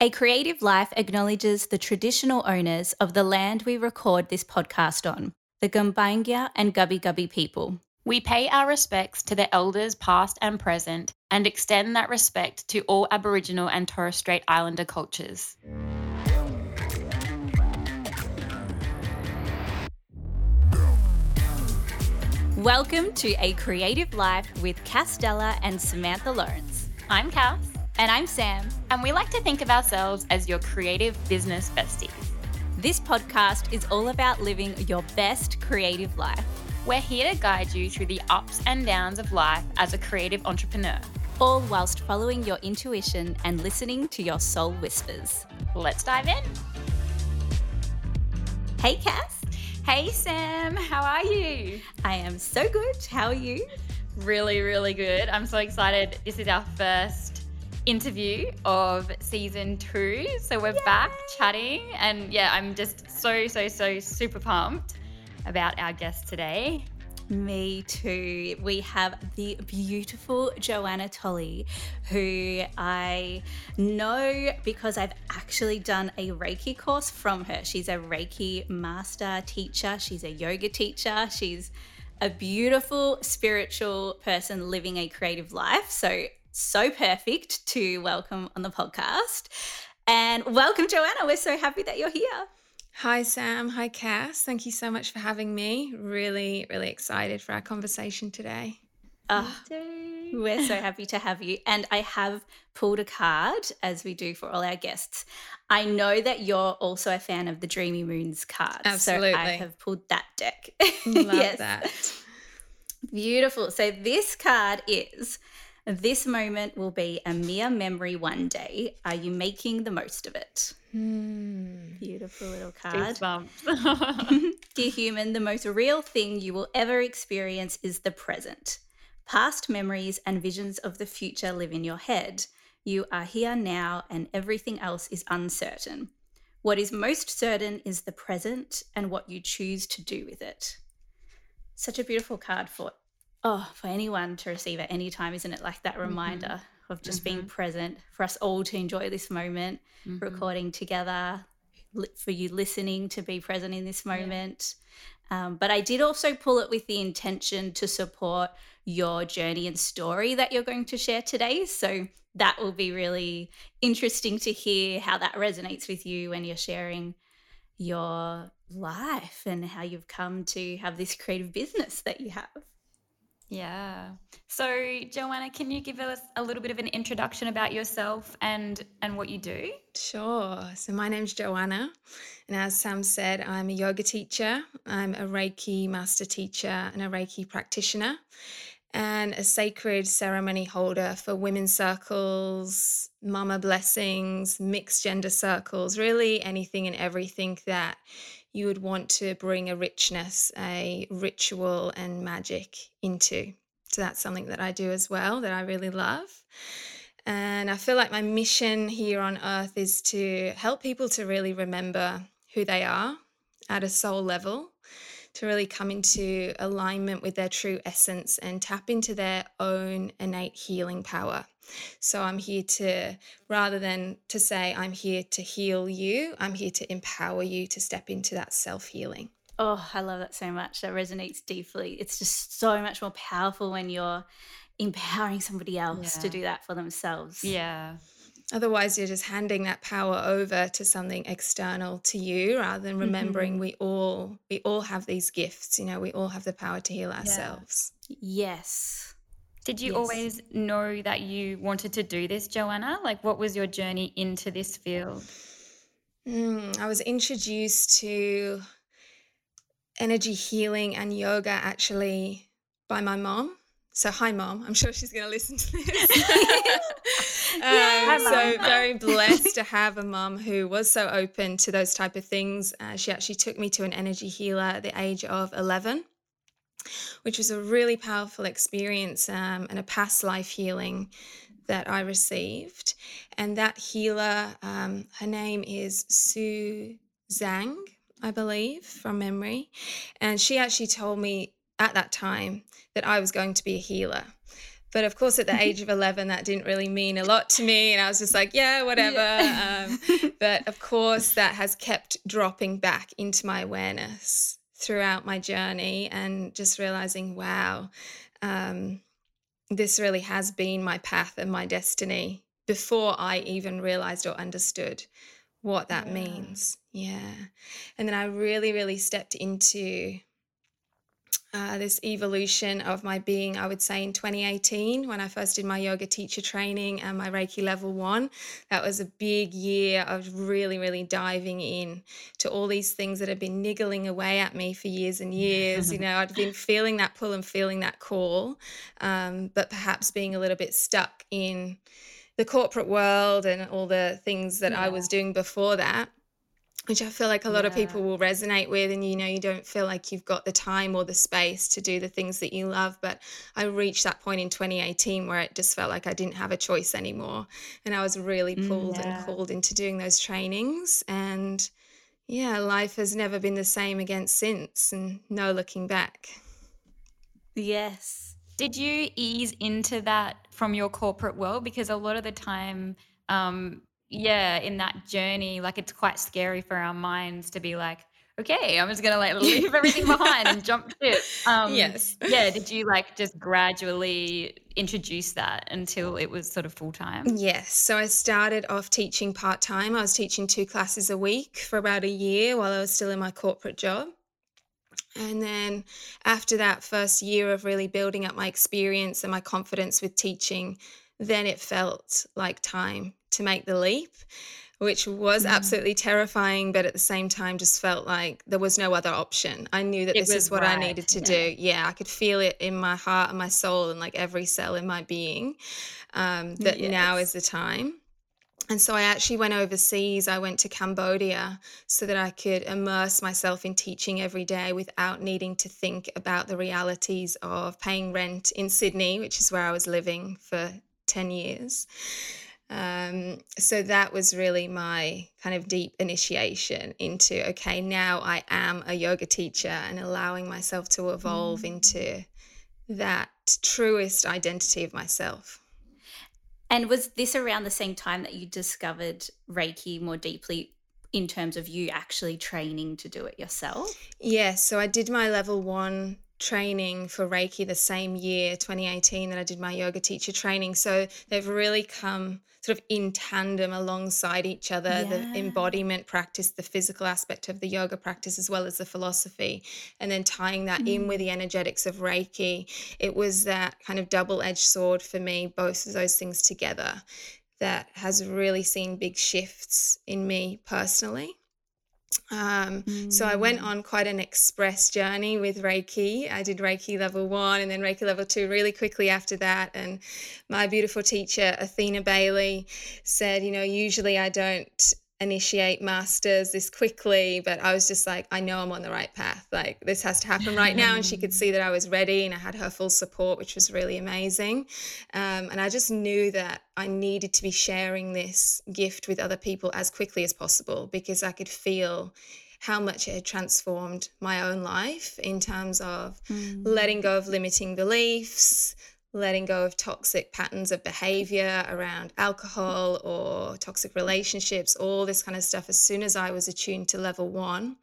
A Creative Life acknowledges the traditional owners of the land we record this podcast on, the Gumbaynggirr and Gubbi Gubbi people. We pay our respects to the elders past and present and extend that respect to all Aboriginal and Torres Strait Islander cultures. Welcome to A Creative Life with Castella and Samantha Lawrence. I'm Cass. And I'm Sam. And we like to think of ourselves as your creative business besties. This podcast is all about living your best creative life. We're here to guide you through the ups and downs of life as a creative entrepreneur, all whilst following your intuition and listening to your soul whispers. Let's dive in. Hey, Cass. Hey, Sam, how are you? I am so good. How are you? Really, really good. I'm so excited. This is our first interview of season two. So we're Yay! back chatting. And yeah, I'm just so, so, so super pumped about our guest today. Me too. We have the beautiful Joanna Tolley, who I know because I've actually done a Reiki course from her. She's a Reiki master teacher, she's a yoga teacher, she's a beautiful spiritual person living a creative life. So, so perfect to welcome on the podcast. And welcome, Joanna. We're so happy that you're here. Hi, Sam. Hi, Cass. Thank you so much for having me. Really, really excited for our conversation today. Oh, we're so happy to have you. And I have pulled a card, as we do for all our guests. I know that you're also a fan of the Dreamy Moons card. Absolutely. So I have pulled that deck. Love yes. that. Beautiful. So this card is this moment will be a mere memory one day. Are you making the most of it? Hmm. Beautiful little card. Dear human, the most real thing you will ever experience is the present. Past memories and visions of the future live in your head. You are here now, and everything else is uncertain. What is most certain is the present and what you choose to do with it. Such a beautiful card for oh, for anyone to receive at any time, isn't it? Like that mm-hmm. reminder mm-hmm. of just mm-hmm. being present for us all to enjoy this moment, mm-hmm. recording together, for you listening to be present in this moment. Yeah. Um, but I did also pull it with the intention to support your journey and story that you're going to share today. So that will be really interesting to hear how that resonates with you when you're sharing your life and how you've come to have this creative business that you have. Yeah. So, Joanna, can you give us a little bit of an introduction about yourself and and what you do? Sure. So my name's Joanna, and as Sam said, I'm a yoga teacher, I'm a Reiki master teacher and a Reiki practitioner, and a sacred ceremony holder for women's circles, mama blessings, mixed gender circles, really anything and everything that you would want to bring a richness, a ritual, and magic into. So that's something that I do as well that I really love. And I feel like my mission here on earth is to help people to really remember who they are at a soul level, to really come into alignment with their true essence and tap into their own innate healing power. So I'm here to, rather than to say, I'm here to heal you, I'm here to empower you to step into that self healing. Oh, I love that so much. That resonates deeply. It's just so much more powerful when you're empowering somebody else yeah. to do that for themselves. Yeah. Otherwise, you're just handing that power over to something external to you, rather than remembering mm-hmm. we all we all have these gifts. You know, we all have the power to heal ourselves. Yeah. Yes, did you yes. always know that you wanted to do this, Joanna? Like, what was your journey into this field? Mm, I was introduced to energy healing and yoga actually by my mom. So, hi, mom. I'm sure she's going to listen to this. um, yeah, so, very blessed to have a mom who was so open to those type of things. Uh, she actually took me to an energy healer at the age of 11 which was a really powerful experience um, and a past life healing that I received. And that healer, um, her name is Sue Zhang, I believe, from memory. And she actually told me at that time that I was going to be a healer. but of course, at the age of 11, that didn't really mean a lot to me. And I was just like, yeah, whatever. Yeah. um, but of course, that has kept dropping back into my awareness throughout my journey and just realizing, wow, um, this really has been my path and my destiny before I even realized or understood what that yeah. means. Yeah. And then I really, really stepped into uh, this evolution of my being, I would say, in 2018 when I first did my yoga teacher training and my Reiki level one. That was a big year of really, really diving in to all these things that had been niggling away at me for years and years. you know, I'd been feeling that pull and feeling that call, um, but perhaps being a little bit stuck in the corporate world and all the things that yeah. I was doing before that which I feel like a lot yeah. of people will resonate with. And you know, you don't feel like you've got the time or the space to do the things that you love. But I reached that point in 2018 where it just felt like I didn't have a choice anymore. And I was really mm, pulled yeah. and called into doing those trainings. And yeah, life has never been the same again since, and no looking back. Yes. Did you ease into that from your corporate world? Because a lot of the time, um, yeah, in that journey, like it's quite scary for our minds to be like, okay, I'm just gonna like leave everything behind and jump ship. Um, yes. Yeah. Did you like just gradually introduce that until it was sort of full time? Yes. So I started off teaching part time. I was teaching two classes a week for about a year while I was still in my corporate job. And then after that first year of really building up my experience and my confidence with teaching, then it felt like time to make the leap, which was mm. absolutely terrifying, but at the same time just felt like there was no other option. I knew that it this is what right. I needed to yeah. do. Yeah, I could feel it in my heart and my soul and like every cell in my being um, that yes. now is the time. And so I actually went overseas. I went to Cambodia so that I could immerse myself in teaching every day without needing to think about the realities of paying rent in Sydney, which is where I was living for 10 years. Um, so that was really my kind of deep initiation into okay, now I am a yoga teacher and allowing myself to evolve mm. into that truest identity of myself. And was this around the same time that you discovered Reiki more deeply in terms of you actually training to do it yourself? Yes. Yeah, so I did my level one training for Reiki the same year, 2018, that I did my yoga teacher training. So they've really come sort of in tandem alongside each other yeah. the embodiment practice, the physical aspect of the yoga practice, as well as the philosophy, and then tying that mm. in with the energetics of Reiki. It was that kind of double edged sword for me, both of those things together, that has really seen big shifts in me personally. Um, mm. So I went mm. on quite an express journey with Reiki. I did Reiki level one and then Reiki level two really quickly after that. And my beautiful teacher, Athena Bailey, said, You know, usually I don't initiate masters this quickly but i was just like i know i'm on the right path. Like this has to happen right now. And she could see that i was ready and i had her full support which was really amazing. Um, and i just knew that i needed to be sharing this gift with other people as quickly as possible because i could feel how much it had transformed my own life in terms of mm. letting go of limiting beliefs letting go of toxic patterns of behavior around alcohol or toxic relationships, all this kind of stuff. As soon as I was attuned to level one,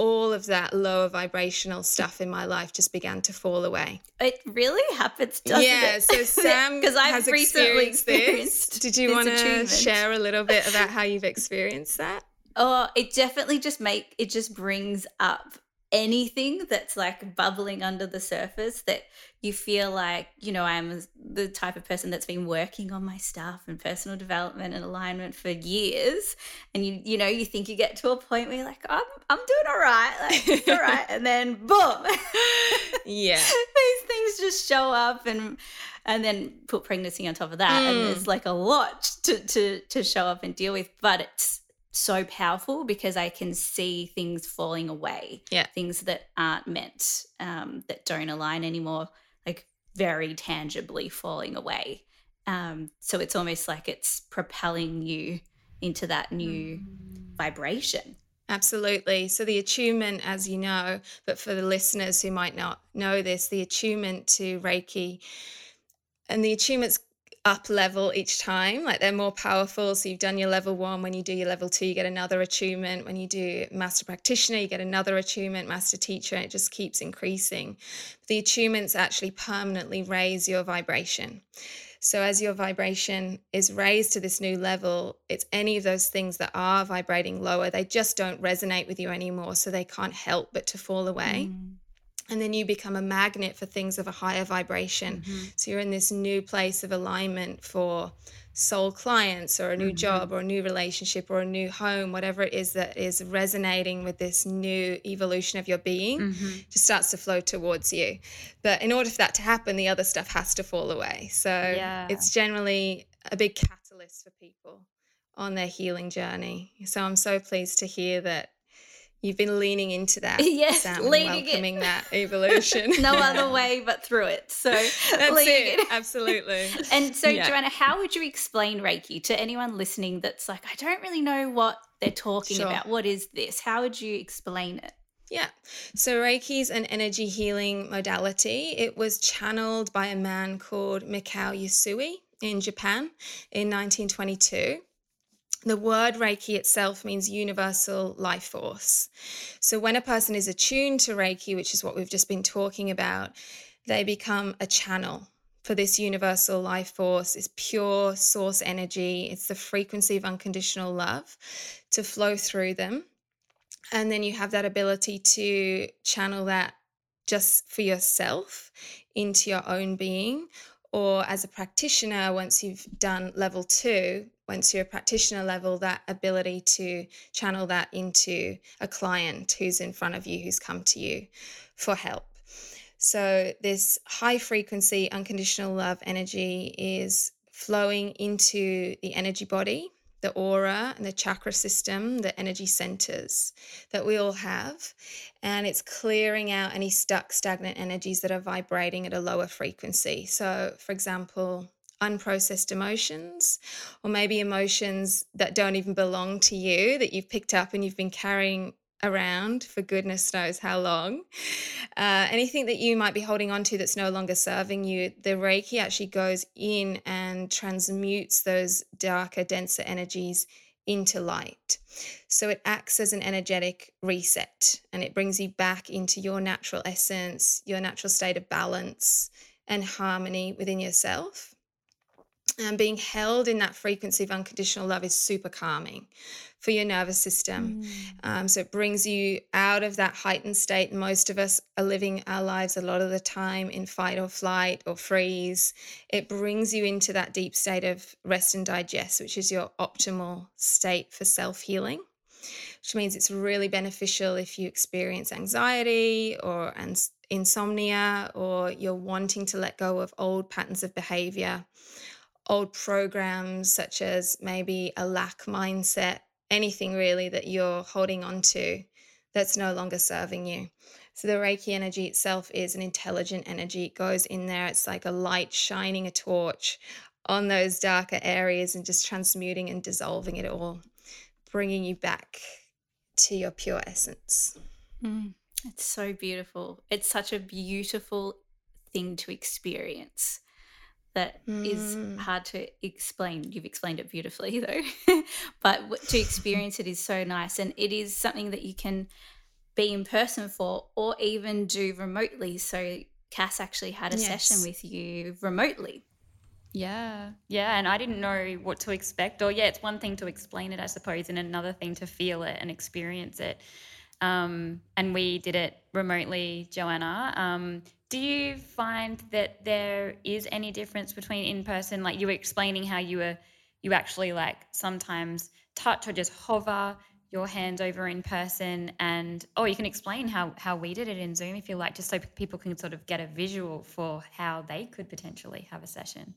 all of that lower vibrational stuff in my life just began to fall away. It really happens, doesn't yeah, it? Yeah. So Sam because I've recently experienced, experienced this. Did you want to share a little bit about how you've experienced that? Oh, it definitely just make it just brings up anything that's like bubbling under the surface that you feel like you know i'm the type of person that's been working on my stuff and personal development and alignment for years and you you know you think you get to a point where you're like i'm i'm doing all right like all right and then boom yeah these things just show up and and then put pregnancy on top of that mm. and there's like a lot to to to show up and deal with but it's so powerful because I can see things falling away. Yeah. Things that aren't meant, um, that don't align anymore, like very tangibly falling away. Um, so it's almost like it's propelling you into that new mm. vibration. Absolutely. So, the attunement, as you know, but for the listeners who might not know this, the attunement to Reiki and the attunements up level each time. Like they're more powerful. So you've done your level one when you do your level two you get another attunement. When you do master practitioner you get another attunement master teacher it just keeps increasing. The attunements actually permanently raise your vibration. So as your vibration is raised to this new level it's any of those things that are vibrating lower they just don't resonate with you anymore. So they can't help but to fall away. Mm and then you become a magnet for things of a higher vibration. Mm-hmm. So you're in this new place of alignment for soul clients or a new mm-hmm. job or a new relationship or a new home, whatever it is that is resonating with this new evolution of your being, mm-hmm. just starts to flow towards you. But in order for that to happen, the other stuff has to fall away. So yeah. it's generally a big catalyst for people on their healing journey. So I'm so pleased to hear that You've been leaning into that. Yes, Sam, leaning welcoming it. that evolution. no other way but through it. So that's it. it. Absolutely. and so, yeah. Joanna, how would you explain Reiki to anyone listening that's like, I don't really know what they're talking sure. about? What is this? How would you explain it? Yeah. So Reiki is an energy healing modality. It was channeled by a man called Mikao Usui in Japan in 1922. The word Reiki itself means universal life force. So when a person is attuned to Reiki, which is what we've just been talking about, they become a channel for this universal life force, this pure source energy. It's the frequency of unconditional love to flow through them. And then you have that ability to channel that just for yourself into your own being. Or as a practitioner, once you've done level two, once you're a practitioner level, that ability to channel that into a client who's in front of you, who's come to you for help. So, this high frequency, unconditional love energy is flowing into the energy body, the aura, and the chakra system, the energy centers that we all have. And it's clearing out any stuck, stagnant energies that are vibrating at a lower frequency. So, for example, unprocessed emotions, or maybe emotions that don't even belong to you that you've picked up and you've been carrying around for goodness knows how long. Uh, anything that you might be holding on to that's no longer serving you, the Reiki actually goes in and transmutes those darker, denser energies into light. So it acts as an energetic reset and it brings you back into your natural essence, your natural state of balance and harmony within yourself and being held in that frequency of unconditional love is super calming for your nervous system. Mm. Um, so it brings you out of that heightened state. Most of us are living our lives a lot of the time in fight or flight or freeze. It brings you into that deep state of rest and digest, which is your optimal state for self healing. Which means it's really beneficial if you experience anxiety or insomnia or you're wanting to let go of old patterns of behavior old programs such as maybe a lack mindset, anything really that you're holding on to that's no longer serving you. So the Reiki energy itself is an intelligent energy. It goes in there, it's like a light shining a torch on those darker areas and just transmuting and dissolving it all, bringing you back to your pure essence. Mm, it's so beautiful. It's such a beautiful thing to experience that mm. is hard to explain. You've explained it beautifully, though. but to experience it is so nice. And it is something that you can be in person for or even do remotely. So, Cass actually had a yes. session with you remotely. Yeah. Yeah. And I didn't know what to expect. Or, yeah, it's one thing to explain it, I suppose, and another thing to feel it and experience it. Um, and we did it remotely, Joanna. Um, do you find that there is any difference between in person? Like you were explaining how you were, you actually like sometimes touch or just hover your hands over in person, and oh, you can explain how how we did it in Zoom if you like, just so people can sort of get a visual for how they could potentially have a session.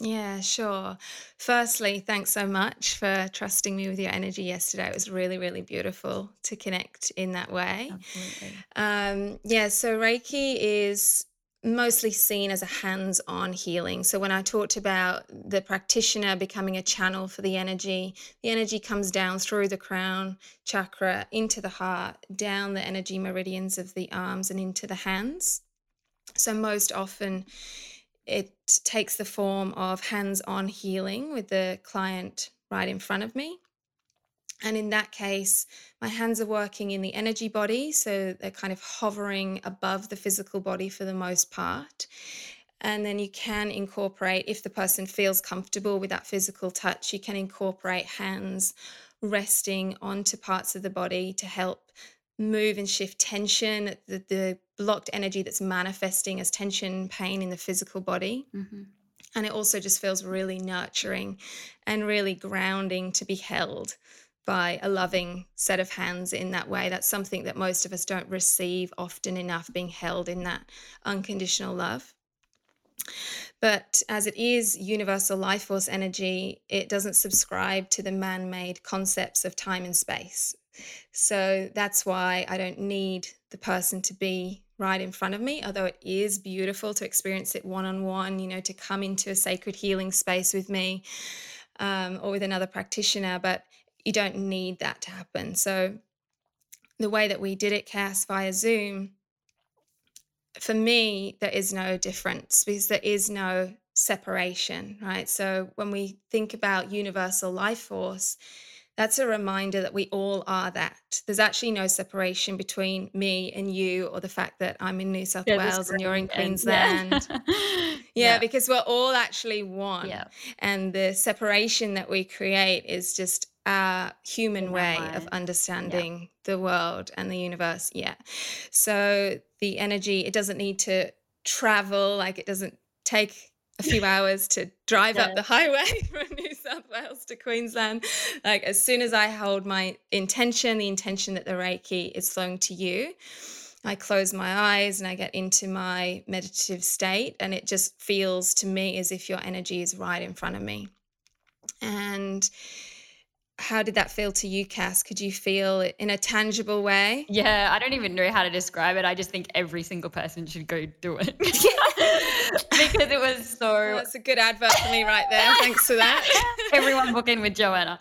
Yeah, sure. Firstly, thanks so much for trusting me with your energy yesterday. It was really, really beautiful to connect in that way. Absolutely. Um, yeah, so Reiki is mostly seen as a hands on healing. So, when I talked about the practitioner becoming a channel for the energy, the energy comes down through the crown chakra into the heart, down the energy meridians of the arms, and into the hands. So, most often, it takes the form of hands on healing with the client right in front of me. And in that case, my hands are working in the energy body. So they're kind of hovering above the physical body for the most part. And then you can incorporate, if the person feels comfortable with that physical touch, you can incorporate hands resting onto parts of the body to help move and shift tension, the, the blocked energy that's manifesting as tension, pain in the physical body. Mm-hmm. And it also just feels really nurturing and really grounding to be held by a loving set of hands in that way. That's something that most of us don't receive often enough, being held in that unconditional love. But as it is universal life force energy, it doesn't subscribe to the man made concepts of time and space. So that's why I don't need the person to be right in front of me, although it is beautiful to experience it one on one, you know, to come into a sacred healing space with me um, or with another practitioner. But you don't need that to happen. So the way that we did it, Cass, via Zoom, for me, there is no difference because there is no separation, right? So when we think about universal life force, that's a reminder that we all are that. There's actually no separation between me and you or the fact that I'm in New South yeah, Wales and you're in Queensland. yeah. yeah, yeah, because we're all actually one. Yeah. And the separation that we create is just a human way of understanding the world and the universe. Yeah. So the energy, it doesn't need to travel, like it doesn't take a few hours to drive up the highway from New South Wales to Queensland. Like as soon as I hold my intention, the intention that the Reiki is flowing to you, I close my eyes and I get into my meditative state, and it just feels to me as if your energy is right in front of me. And how did that feel to you, Cass? Could you feel it in a tangible way? Yeah, I don't even know how to describe it. I just think every single person should go do it because it was so. Oh, that's a good advert for me right there. Thanks for that. Everyone book in with Joanna.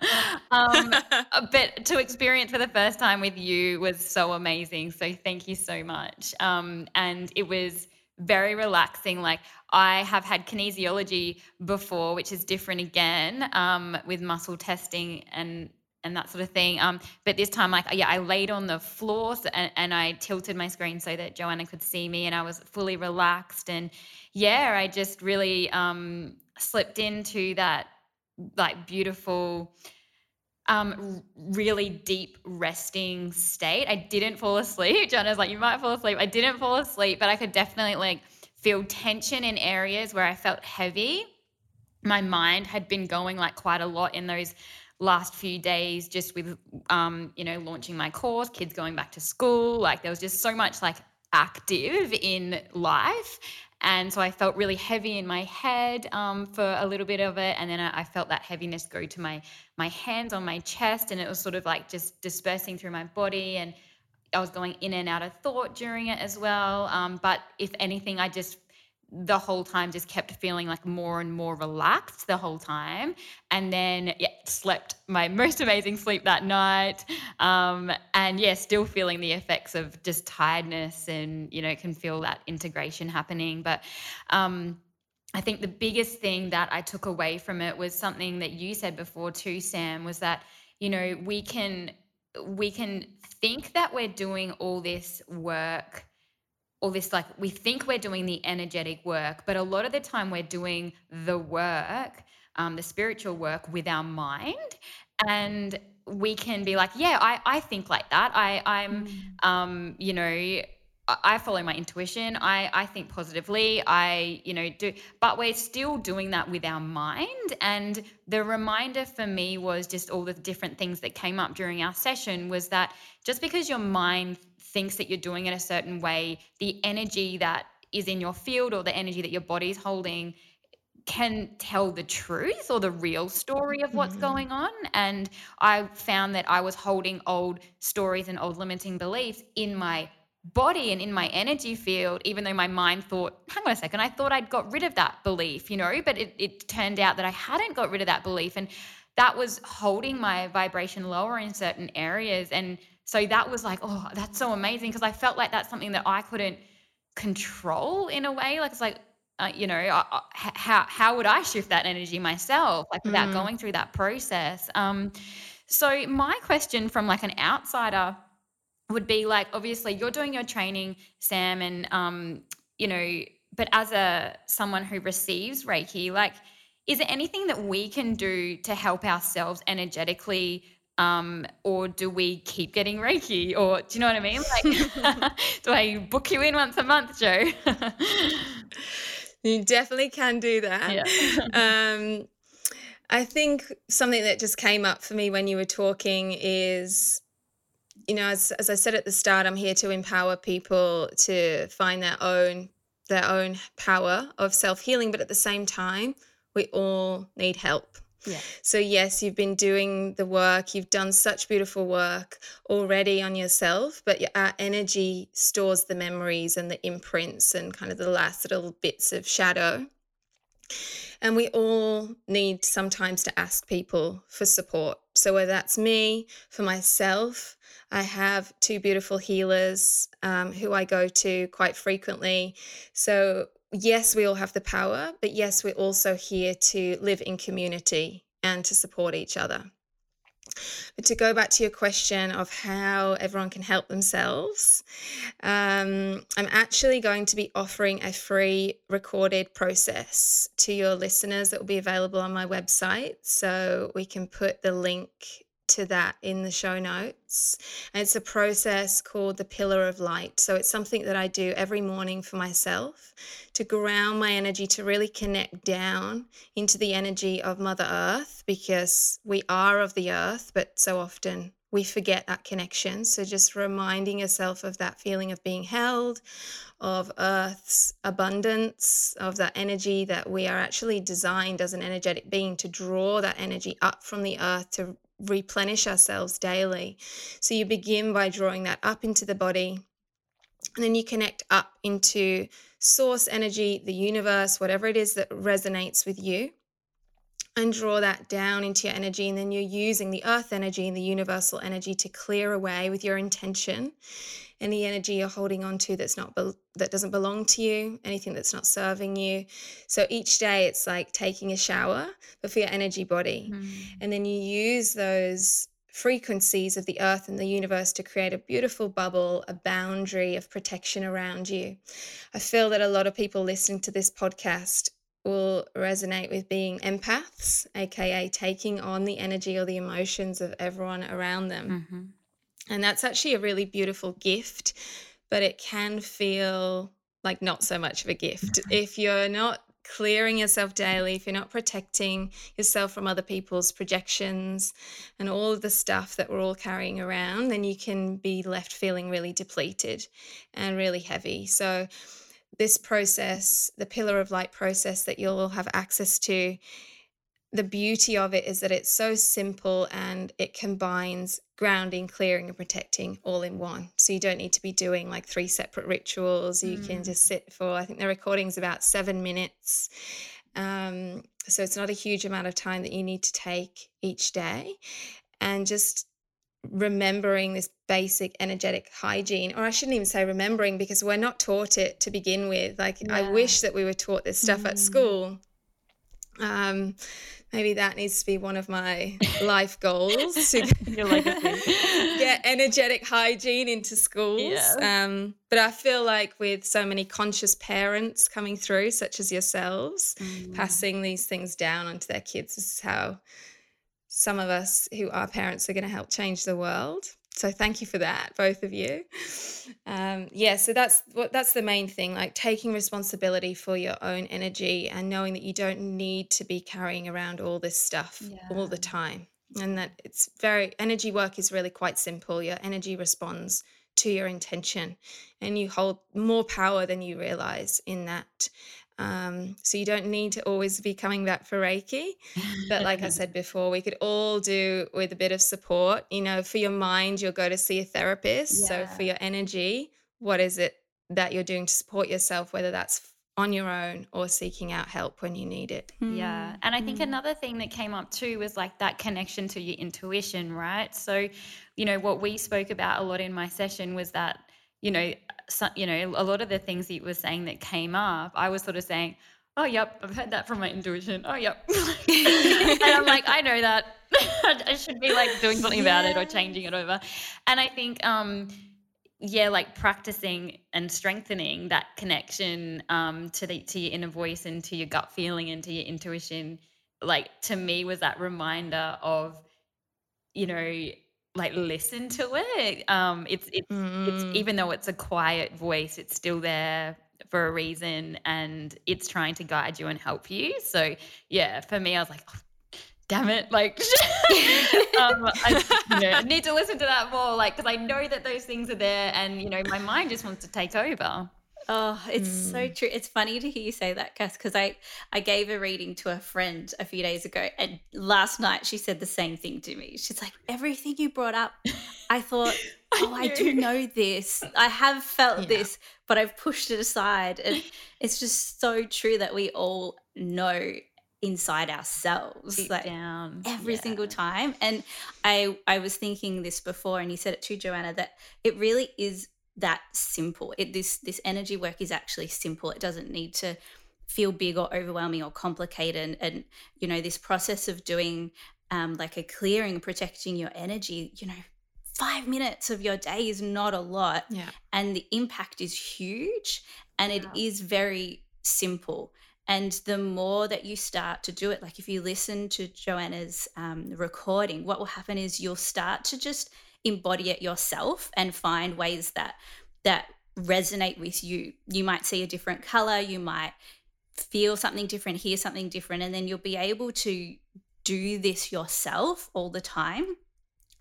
Um, but to experience for the first time with you was so amazing. So thank you so much. Um, and it was very relaxing. Like I have had kinesiology before, which is different again um, with muscle testing and and that sort of thing. Um, but this time, like yeah, I laid on the floor and, and I tilted my screen so that Joanna could see me, and I was fully relaxed. And yeah, I just really um, slipped into that like beautiful um really deep resting state i didn't fall asleep Joanna's like you might fall asleep i didn't fall asleep but i could definitely like feel tension in areas where I felt heavy. My mind had been going like quite a lot in those last few days, just with, um, you know, launching my course, kids going back to school. Like there was just so much like active in life. And so I felt really heavy in my head um, for a little bit of it, and then I, I, felt that heaviness go to my my hands on my chest, and it was sort of like just dispersing through my body. And I was going in and out of thought during it as well. Um, but if anything, I just the whole time just kept feeling like more and more relaxed the whole time. And then yeah slept my most amazing sleep that night. Um, and yeah still feeling the effects of just tiredness and you know can feel that integration happening. But um, i think the biggest thing that i took away from it was something that you said before too sam was that you know we can we can think that we're doing all this work all this like we think we're doing the energetic work but a lot of the time we're doing the work um, the spiritual work with our mind and we can be like yeah i, I think like that i i'm mm. um, you know I follow my intuition. I, I think positively. I, you know, do, but we're still doing that with our mind. And the reminder for me was just all the different things that came up during our session was that just because your mind thinks that you're doing it a certain way, the energy that is in your field or the energy that your body's holding can tell the truth or the real story of what's mm-hmm. going on. And I found that I was holding old stories and old limiting beliefs in my body and in my energy field, even though my mind thought, hang on a second, I thought I'd got rid of that belief, you know, but it, it turned out that I hadn't got rid of that belief. And that was holding my vibration lower in certain areas. And so that was like, oh, that's so amazing because I felt like that's something that I couldn't control in a way. Like it's like, uh, you know, how how would I shift that energy myself, like without Mm. going through that process? Um, so my question from like an outsider would be like, obviously, you're doing your training, Sam, and um, you know, but as a someone who receives Reiki, like, is there anything that we can do to help ourselves energetically? Um, or do we keep getting Reiki? Or do you know what I mean? Like, do I book you in once a month, Joe? You definitely can do that. yeah. Um, I think something that just came up for me when you were talking is, you know, as, as I said at the start, I'm here to empower people to find their own their own power of self healing, but at the same time, we all need help. Yeah. So, yes, you've been doing the work, you've done such beautiful work already on yourself, but our energy stores the memories and the imprints and kind of the last little bits of shadow. And we all need sometimes to ask people for support. So, whether that's me, for myself, I have two beautiful healers um, who I go to quite frequently. So, yes, we all have the power, but yes, we're also here to live in community and to support each other. But to go back to your question of how everyone can help themselves, um, I'm actually going to be offering a free recorded process to your listeners that will be available on my website. So we can put the link to that in the show notes. And it's a process called the Pillar of Light. So it's something that I do every morning for myself to ground my energy, to really connect down into the energy of Mother Earth, because we are of the earth, but so often we forget that connection. So just reminding yourself of that feeling of being held, of Earth's abundance, of that energy that we are actually designed as an energetic being to draw that energy up from the earth to replenish ourselves daily. So you begin by drawing that up into the body, and then you connect up into source energy, the universe, whatever it is that resonates with you. And draw that down into your energy, and then you're using the earth energy and the universal energy to clear away with your intention any energy you're holding on to that's not be- that doesn't belong to you anything that's not serving you. So each day it's like taking a shower but for your energy body. Mm. and then you use those frequencies of the earth and the universe to create a beautiful bubble a boundary of protection around you. I feel that a lot of people listening to this podcast will resonate with being empaths aka taking on the energy or the emotions of everyone around them mm-hmm. And that's actually a really beautiful gift, but it can feel like not so much of a gift. Mm-hmm. If you're not clearing yourself daily, if you're not protecting yourself from other people's projections and all of the stuff that we're all carrying around, then you can be left feeling really depleted and really heavy. So, this process, the pillar of light process that you'll have access to, the beauty of it is that it's so simple and it combines grounding, clearing, and protecting all in one. So you don't need to be doing like three separate rituals. You mm. can just sit for, I think the recording is about seven minutes. Um, so it's not a huge amount of time that you need to take each day. And just remembering this basic energetic hygiene or i shouldn't even say remembering because we're not taught it to begin with like yeah. i wish that we were taught this stuff mm. at school um, maybe that needs to be one of my life goals to get energetic hygiene into schools. Yeah. Um, but I feel like with so many conscious parents coming through, such as yourselves, mm. passing these things down onto their kids, this is how some of us who are parents are going to help change the world. So thank you for that both of you. Um, yeah so that's what that's the main thing like taking responsibility for your own energy and knowing that you don't need to be carrying around all this stuff yeah. all the time. And that it's very energy work is really quite simple. Your energy responds to your intention and you hold more power than you realize in that um, so you don't need to always be coming back for Reiki. But like I said before, we could all do with a bit of support. You know, for your mind, you'll go to see a therapist. Yeah. So for your energy, what is it that you're doing to support yourself, whether that's on your own or seeking out help when you need it. Yeah. And I think mm. another thing that came up too was like that connection to your intuition, right? So, you know, what we spoke about a lot in my session was that you know, you know, a lot of the things that you were saying that came up, I was sort of saying, oh, yep, I've heard that from my intuition. Oh, yep. and I'm like, I know that. I should be like doing something about it or changing it over. And I think, um, yeah, like practicing and strengthening that connection um, to the to your inner voice and to your gut feeling and to your intuition, like to me was that reminder of, you know, like listen to it. Um, it's it's mm. it's even though it's a quiet voice, it's still there for a reason, and it's trying to guide you and help you. So yeah, for me, I was like. Oh, damn it like um, I you know, need to listen to that more like because i know that those things are there and you know my mind just wants to take over Oh, it's mm. so true. It's funny to hear you say that, Cass, because I, I gave a reading to a friend a few days ago, and last night she said the same thing to me. She's like, Everything you brought up, I thought, Oh, I, I do know this. I have felt yeah. this, but I've pushed it aside. And it's just so true that we all know inside ourselves Deep like down. every yeah. single time and i i was thinking this before and you said it too joanna that it really is that simple. It this this energy work is actually simple. It doesn't need to feel big or overwhelming or complicated. And, and you know this process of doing um, like a clearing protecting your energy you know five minutes of your day is not a lot. Yeah. And the impact is huge and it is very simple. And the more that you start to do it, like if you listen to Joanna's um, recording, what will happen is you'll start to just embody it yourself and find ways that that resonate with you. You might see a different color, you might feel something different, hear something different, and then you'll be able to do this yourself all the time.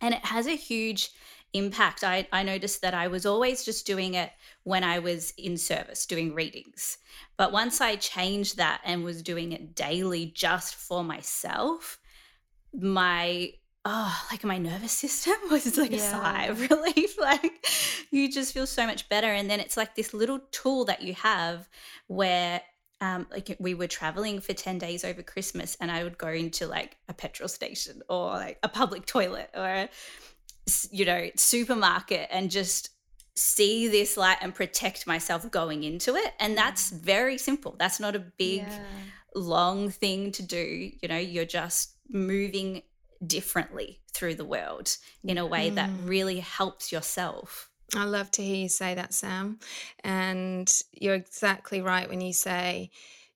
And it has a huge impact. I, I noticed that I was always just doing it when I was in service, doing readings. But once I changed that and was doing it daily just for myself, my oh, like my nervous system was like yeah. a sigh of relief. like you just feel so much better. And then it's like this little tool that you have where um, like we were traveling for 10 days over Christmas and I would go into like a petrol station or like a public toilet or you know, supermarket and just see this light and protect myself going into it. And that's very simple. That's not a big, yeah. long thing to do. You know, you're just moving differently through the world in a way mm. that really helps yourself. I love to hear you say that, Sam. And you're exactly right when you say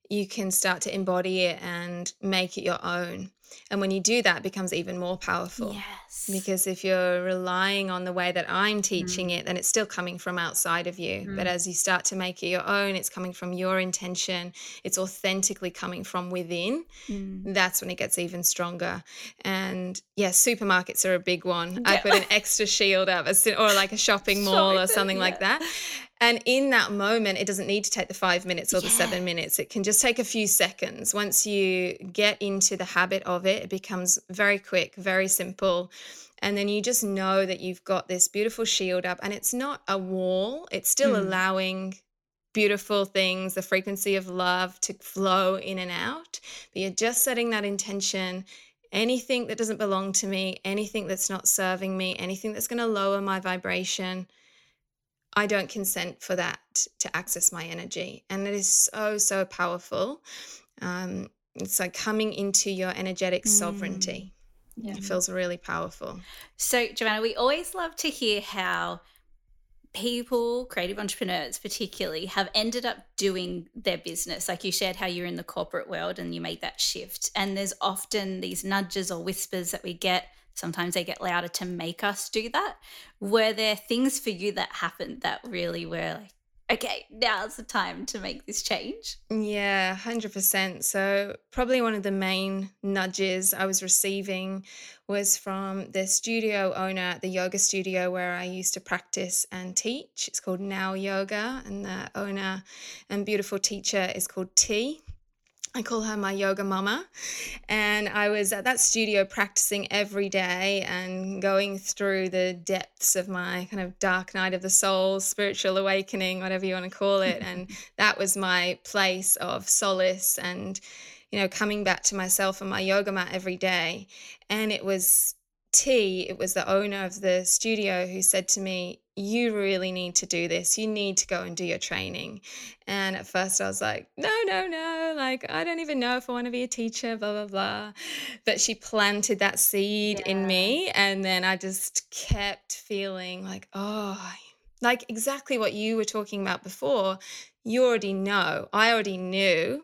you can start to embody it and make it your own. And when you do that, it becomes even more powerful. Yes. Because if you're relying on the way that I'm teaching mm. it, then it's still coming from outside of you. Mm. But as you start to make it your own, it's coming from your intention, it's authentically coming from within. Mm. That's when it gets even stronger. And yeah, supermarkets are a big one. Yeah. I put an extra shield up, or like a shopping mall shopping or something yeah. like that. And in that moment, it doesn't need to take the five minutes or the seven minutes. It can just take a few seconds. Once you get into the habit of it, it becomes very quick, very simple. And then you just know that you've got this beautiful shield up, and it's not a wall, it's still mm. allowing beautiful things, the frequency of love to flow in and out. But you're just setting that intention anything that doesn't belong to me, anything that's not serving me, anything that's going to lower my vibration I don't consent for that to access my energy. And it is so, so powerful. Um, it's like coming into your energetic mm. sovereignty. Yeah. It feels really powerful. So, Joanna, we always love to hear how people, creative entrepreneurs particularly, have ended up doing their business. Like you shared how you're in the corporate world and you made that shift. And there's often these nudges or whispers that we get sometimes they get louder to make us do that. Were there things for you that happened that really were like, okay, now's the time to make this change? Yeah, 100%. So, probably one of the main nudges I was receiving was from the studio owner at the yoga studio where I used to practice and teach. It's called Now Yoga, and the owner and beautiful teacher is called T. I call her my yoga mama. And I was at that studio practicing every day and going through the depths of my kind of dark night of the soul, spiritual awakening, whatever you want to call it. and that was my place of solace and, you know, coming back to myself and my yoga mat every day. And it was T, it was the owner of the studio who said to me, you really need to do this. You need to go and do your training. And at first I was like, no, no, no. Like, I don't even know if I want to be a teacher, blah, blah, blah. But she planted that seed yeah. in me. And then I just kept feeling like, oh, like exactly what you were talking about before. You already know. I already knew.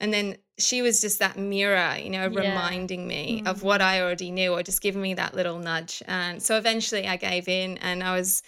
And then she was just that mirror, you know, yeah. reminding me mm-hmm. of what I already knew or just giving me that little nudge. And so eventually I gave in and I was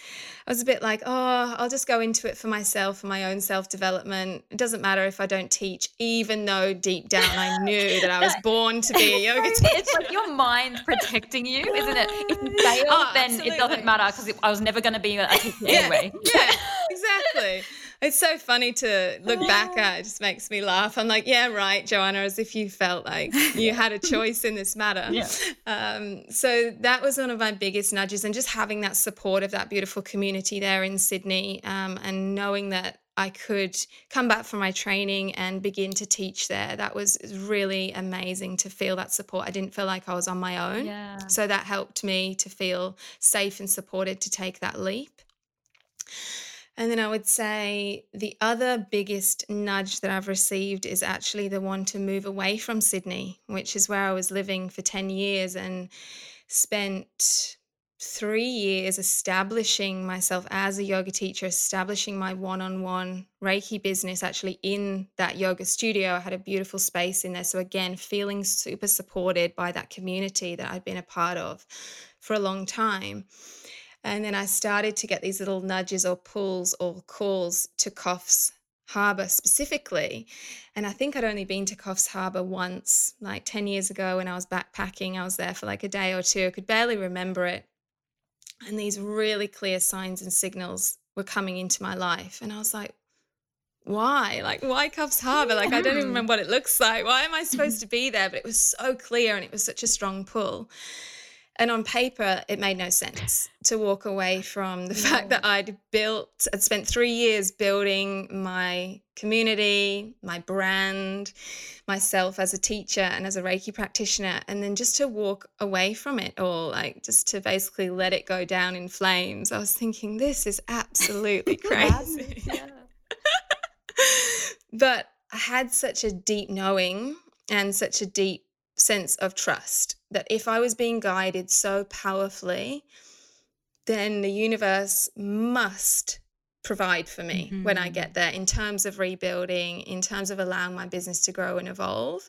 I was a bit like, oh, I'll just go into it for myself, for my own self-development. It doesn't matter if I don't teach, even though deep down I knew that I was born to be a yoga teacher. It's like your mind protecting you, isn't it? If you fail, oh, then absolutely. it doesn't matter because I was never going to be a teacher yeah. anyway. Yeah, exactly. It's so funny to look back at. It just makes me laugh. I'm like, yeah, right, Joanna, as if you felt like you had a choice in this matter. Yeah. Um, so that was one of my biggest nudges, and just having that support of that beautiful community there in Sydney, um, and knowing that I could come back from my training and begin to teach there. That was really amazing to feel that support. I didn't feel like I was on my own. Yeah. So that helped me to feel safe and supported to take that leap. And then I would say the other biggest nudge that I've received is actually the one to move away from Sydney, which is where I was living for 10 years and spent three years establishing myself as a yoga teacher, establishing my one on one Reiki business actually in that yoga studio. I had a beautiful space in there. So, again, feeling super supported by that community that I'd been a part of for a long time. And then I started to get these little nudges or pulls or calls to Coffs Harbour specifically. And I think I'd only been to Coffs Harbour once, like 10 years ago when I was backpacking. I was there for like a day or two. I could barely remember it. And these really clear signs and signals were coming into my life. And I was like, why? Like, why Coffs Harbour? Like, I don't even hmm. remember what it looks like. Why am I supposed to be there? But it was so clear and it was such a strong pull. And on paper, it made no sense to walk away from the fact that I'd built, I'd spent three years building my community, my brand, myself as a teacher and as a Reiki practitioner, and then just to walk away from it all, like just to basically let it go down in flames. I was thinking, this is absolutely crazy. but I had such a deep knowing and such a deep sense of trust that if I was being guided so powerfully, then the universe must provide for me mm-hmm. when I get mm-hmm. there in terms of rebuilding, in terms of allowing my business to grow and evolve.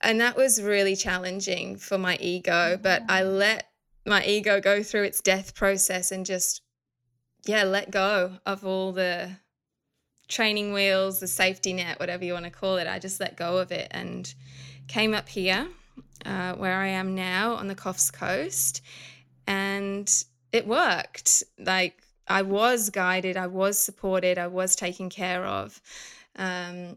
And that was really challenging for my ego, but I let my ego go through its death process and just, yeah, let go of all the training wheels, the safety net, whatever you want to call it. I just let go of it and came up here uh, where I am now on the Coffs Coast, and it worked. Like I was guided, I was supported, I was taken care of. Um,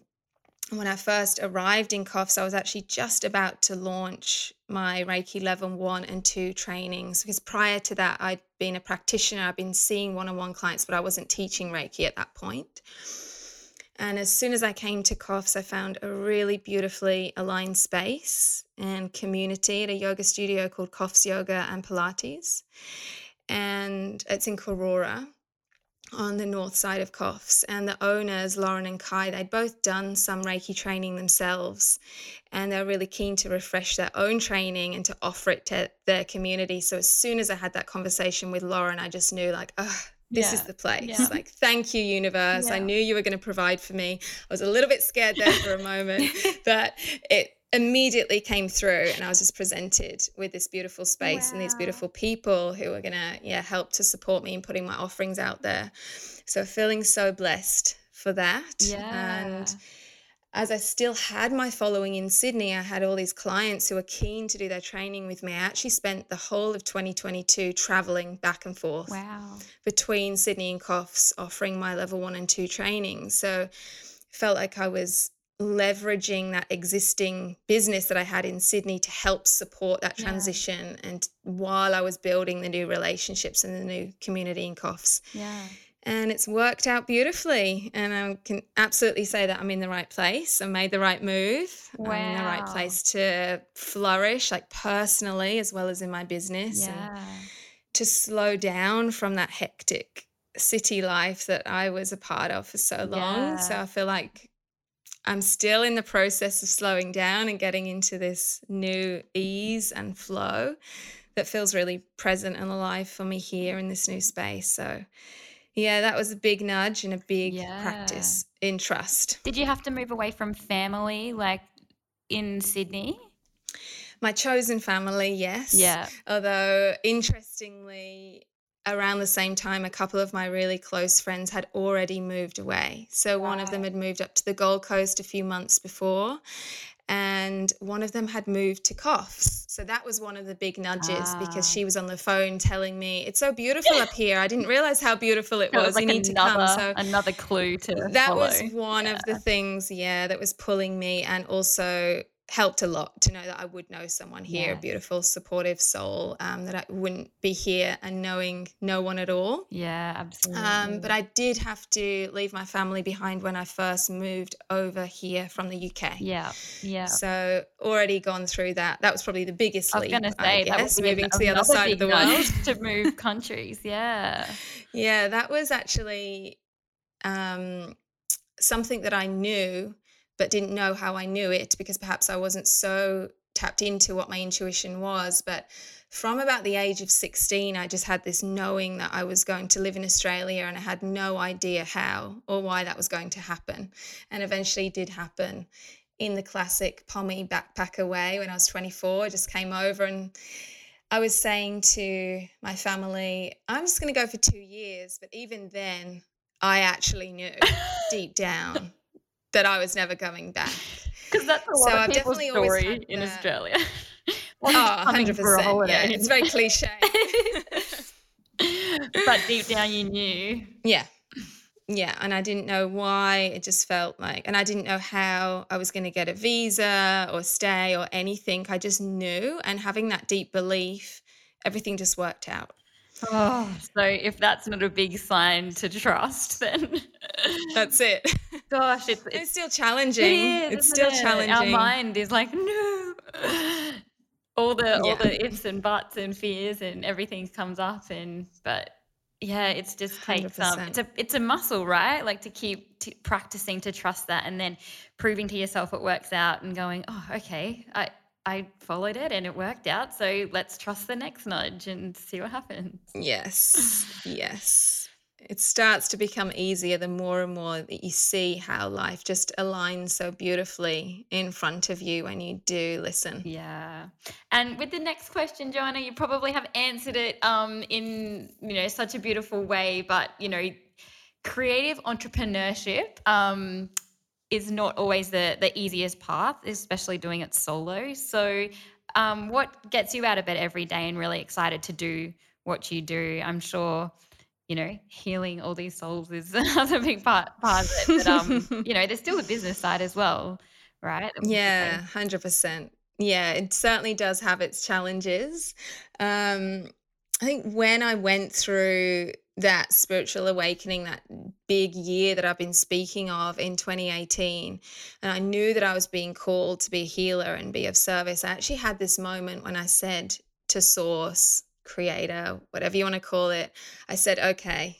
when I first arrived in Coffs, I was actually just about to launch my Reiki level one and two trainings because prior to that, I'd been a practitioner. I'd been seeing one on one clients, but I wasn't teaching Reiki at that point. And as soon as I came to Coffs, I found a really beautifully aligned space and community at a yoga studio called Coffs Yoga and Pilates. And it's in Korora on the north side of Coffs. And the owners, Lauren and Kai, they'd both done some Reiki training themselves. And they're really keen to refresh their own training and to offer it to their community. So as soon as I had that conversation with Lauren, I just knew like, oh, this yeah. is the place. Yeah. Like, thank you, universe. Yeah. I knew you were going to provide for me. I was a little bit scared there for a moment, but it immediately came through and I was just presented with this beautiful space wow. and these beautiful people who were going to yeah help to support me in putting my offerings out there. So feeling so blessed for that. Yeah. And as I still had my following in Sydney, I had all these clients who were keen to do their training with me. I actually spent the whole of 2022 traveling back and forth wow. between Sydney and Coffs, offering my level one and two trainings. So felt like I was leveraging that existing business that I had in Sydney to help support that transition yeah. and while I was building the new relationships and the new community in Coffs. Yeah and it's worked out beautifully. And I can absolutely say that I'm in the right place. I made the right move. Wow. I'm in the right place to flourish, like personally as well as in my business. Yeah. And to slow down from that hectic city life that I was a part of for so long. Yeah. So I feel like I'm still in the process of slowing down and getting into this new ease and flow that feels really present and alive for me here in this new space. So, yeah, that was a big nudge and a big yeah. practice in trust. Did you have to move away from family like in Sydney? My chosen family, yes. Yeah. Although, interestingly, around the same time, a couple of my really close friends had already moved away. So one of them had moved up to the Gold Coast a few months before, and one of them had moved to Coffs. So that was one of the big nudges ah. because she was on the phone telling me, It's so beautiful up here. I didn't realize how beautiful it was. was like you need another, to come. So another clue to that follow. was one yeah. of the things, yeah, that was pulling me and also helped a lot to know that I would know someone here, yeah. a beautiful, supportive soul, um, that I wouldn't be here and knowing no one at all. Yeah, absolutely. Um, but I did have to leave my family behind when I first moved over here from the UK. Yeah, yeah. So already gone through that. That was probably the biggest leap. I was going to say, I guess, moving to the other side of the world. to move countries, yeah. Yeah, that was actually um, something that I knew but didn't know how I knew it because perhaps I wasn't so tapped into what my intuition was. But from about the age of 16, I just had this knowing that I was going to live in Australia and I had no idea how or why that was going to happen. And eventually did happen in the classic pommy backpacker way when I was 24. I just came over and I was saying to my family, I'm just going to go for two years. But even then, I actually knew deep down that I was never coming back. Because that's a lot so of I've people's story in that. Australia. oh, 100%. Yeah, it's very cliche. but deep down you knew. Yeah. Yeah, and I didn't know why. It just felt like, and I didn't know how I was going to get a visa or stay or anything. I just knew, and having that deep belief, everything just worked out. Oh, so if that's not a big sign to trust, then that's it. Gosh, it's, it's, it's still challenging. It is, it's still it? challenging. Our mind is like, no. All the yeah. all the ifs and buts and fears and everything comes up and but yeah, it's just takes um, it's a it's a muscle, right? Like to keep t- practicing to trust that and then proving to yourself it works out and going, oh, okay, I I followed it and it worked out. So let's trust the next nudge and see what happens. Yes. yes. It starts to become easier the more and more that you see how life just aligns so beautifully in front of you when you do listen. Yeah. And with the next question, Joanna, you probably have answered it um, in, you know, such a beautiful way, but, you know, creative entrepreneurship um, is not always the the easiest path, especially doing it solo. So, um, what gets you out of bed every day and really excited to do what you do? I'm sure you know healing all these souls is another big part part of it. But um, you know, there's still the business side as well, right? Yeah, hundred percent. Yeah, it certainly does have its challenges. Um, I think when I went through that spiritual awakening, that big year that I've been speaking of in 2018, and I knew that I was being called to be a healer and be of service, I actually had this moment when I said to Source, Creator, whatever you want to call it, I said, okay,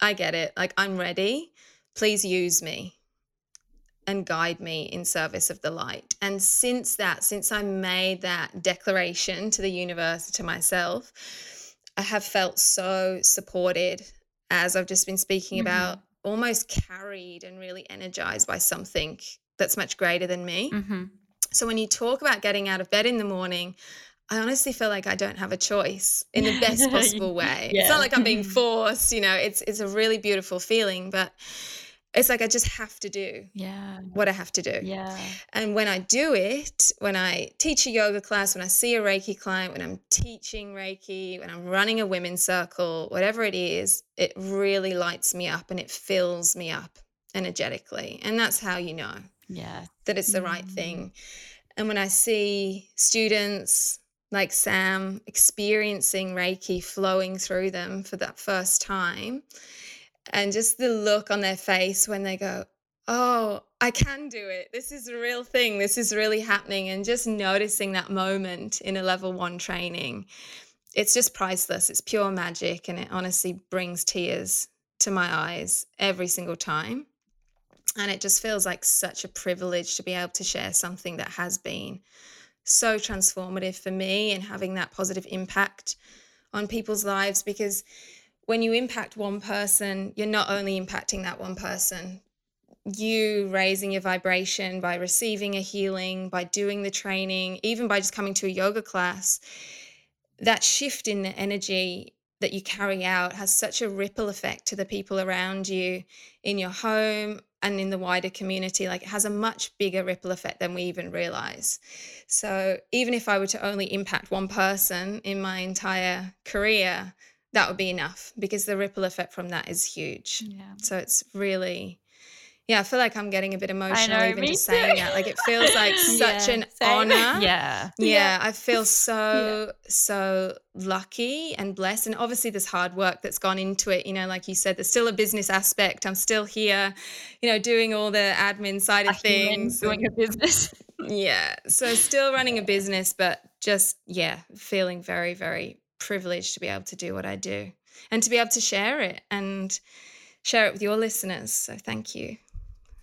I get it. Like, I'm ready. Please use me and guide me in service of the light. And since that, since I made that declaration to the universe, to myself, I have felt so supported as I've just been speaking mm-hmm. about, almost carried and really energized by something that's much greater than me. Mm-hmm. So when you talk about getting out of bed in the morning, I honestly feel like I don't have a choice in the best possible way. yeah. It's not like I'm being forced, you know, it's it's a really beautiful feeling, but it's like I just have to do yeah what I have to do. Yeah. And when I do it, when I teach a yoga class, when I see a Reiki client, when I'm teaching Reiki, when I'm running a women's circle, whatever it is, it really lights me up and it fills me up energetically. And that's how you know. Yeah. That it's the right mm. thing. And when I see students like Sam experiencing Reiki flowing through them for that first time, and just the look on their face when they go, Oh, I can do it. This is a real thing. This is really happening. And just noticing that moment in a level one training it's just priceless. It's pure magic and it honestly brings tears to my eyes every single time. And it just feels like such a privilege to be able to share something that has been so transformative for me and having that positive impact on people's lives because when you impact one person, you're not only impacting that one person, you raising your vibration by receiving a healing, by doing the training, even by just coming to a yoga class, that shift in the energy that you carry out has such a ripple effect to the people around you in your home and in the wider community. Like it has a much bigger ripple effect than we even realize. So even if I were to only impact one person in my entire career, that would be enough because the ripple effect from that is huge. Yeah. So it's really yeah, I feel like I'm getting a bit emotional know, even just too. saying that. Like it feels like such yeah, an same. honor. Yeah. Yeah. I feel so, yeah. so lucky and blessed. And obviously there's hard work that's gone into it. You know, like you said, there's still a business aspect. I'm still here, you know, doing all the admin side of a things. Doing a business. yeah. So still running a business, but just, yeah, feeling very, very privileged to be able to do what I do and to be able to share it and share it with your listeners. So thank you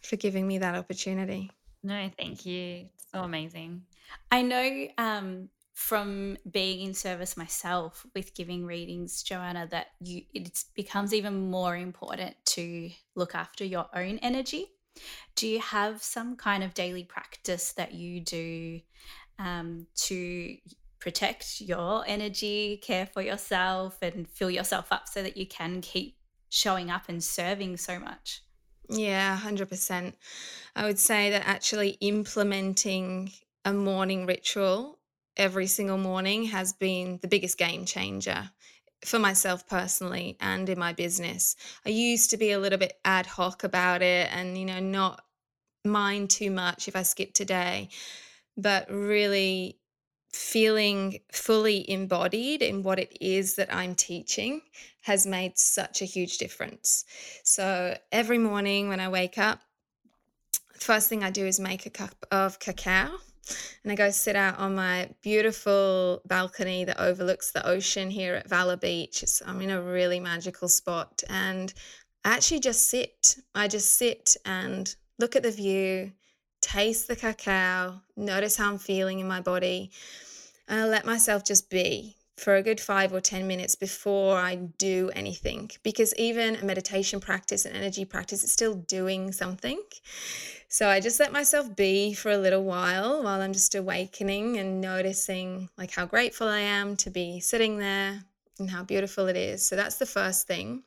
for giving me that opportunity. No, thank you. It's so amazing. I know um, from being in service myself with giving readings, Joanna, that you it becomes even more important to look after your own energy. Do you have some kind of daily practice that you do um, to protect your energy, care for yourself, and fill yourself up so that you can keep showing up and serving so much? Yeah, 100%. I would say that actually implementing a morning ritual every single morning has been the biggest game changer for myself personally and in my business. I used to be a little bit ad hoc about it and, you know, not mind too much if I skip today, but really feeling fully embodied in what it is that I'm teaching has made such a huge difference. So every morning when I wake up, the first thing I do is make a cup of cacao. And I go sit out on my beautiful balcony that overlooks the ocean here at Valla Beach. It's, I'm in a really magical spot. And I actually just sit. I just sit and look at the view, taste the cacao, notice how I'm feeling in my body and I let myself just be for a good five or 10 minutes before I do anything. Because even a meditation practice, an energy practice, it's still doing something. So I just let myself be for a little while while I'm just awakening and noticing like how grateful I am to be sitting there and how beautiful it is. So that's the first thing.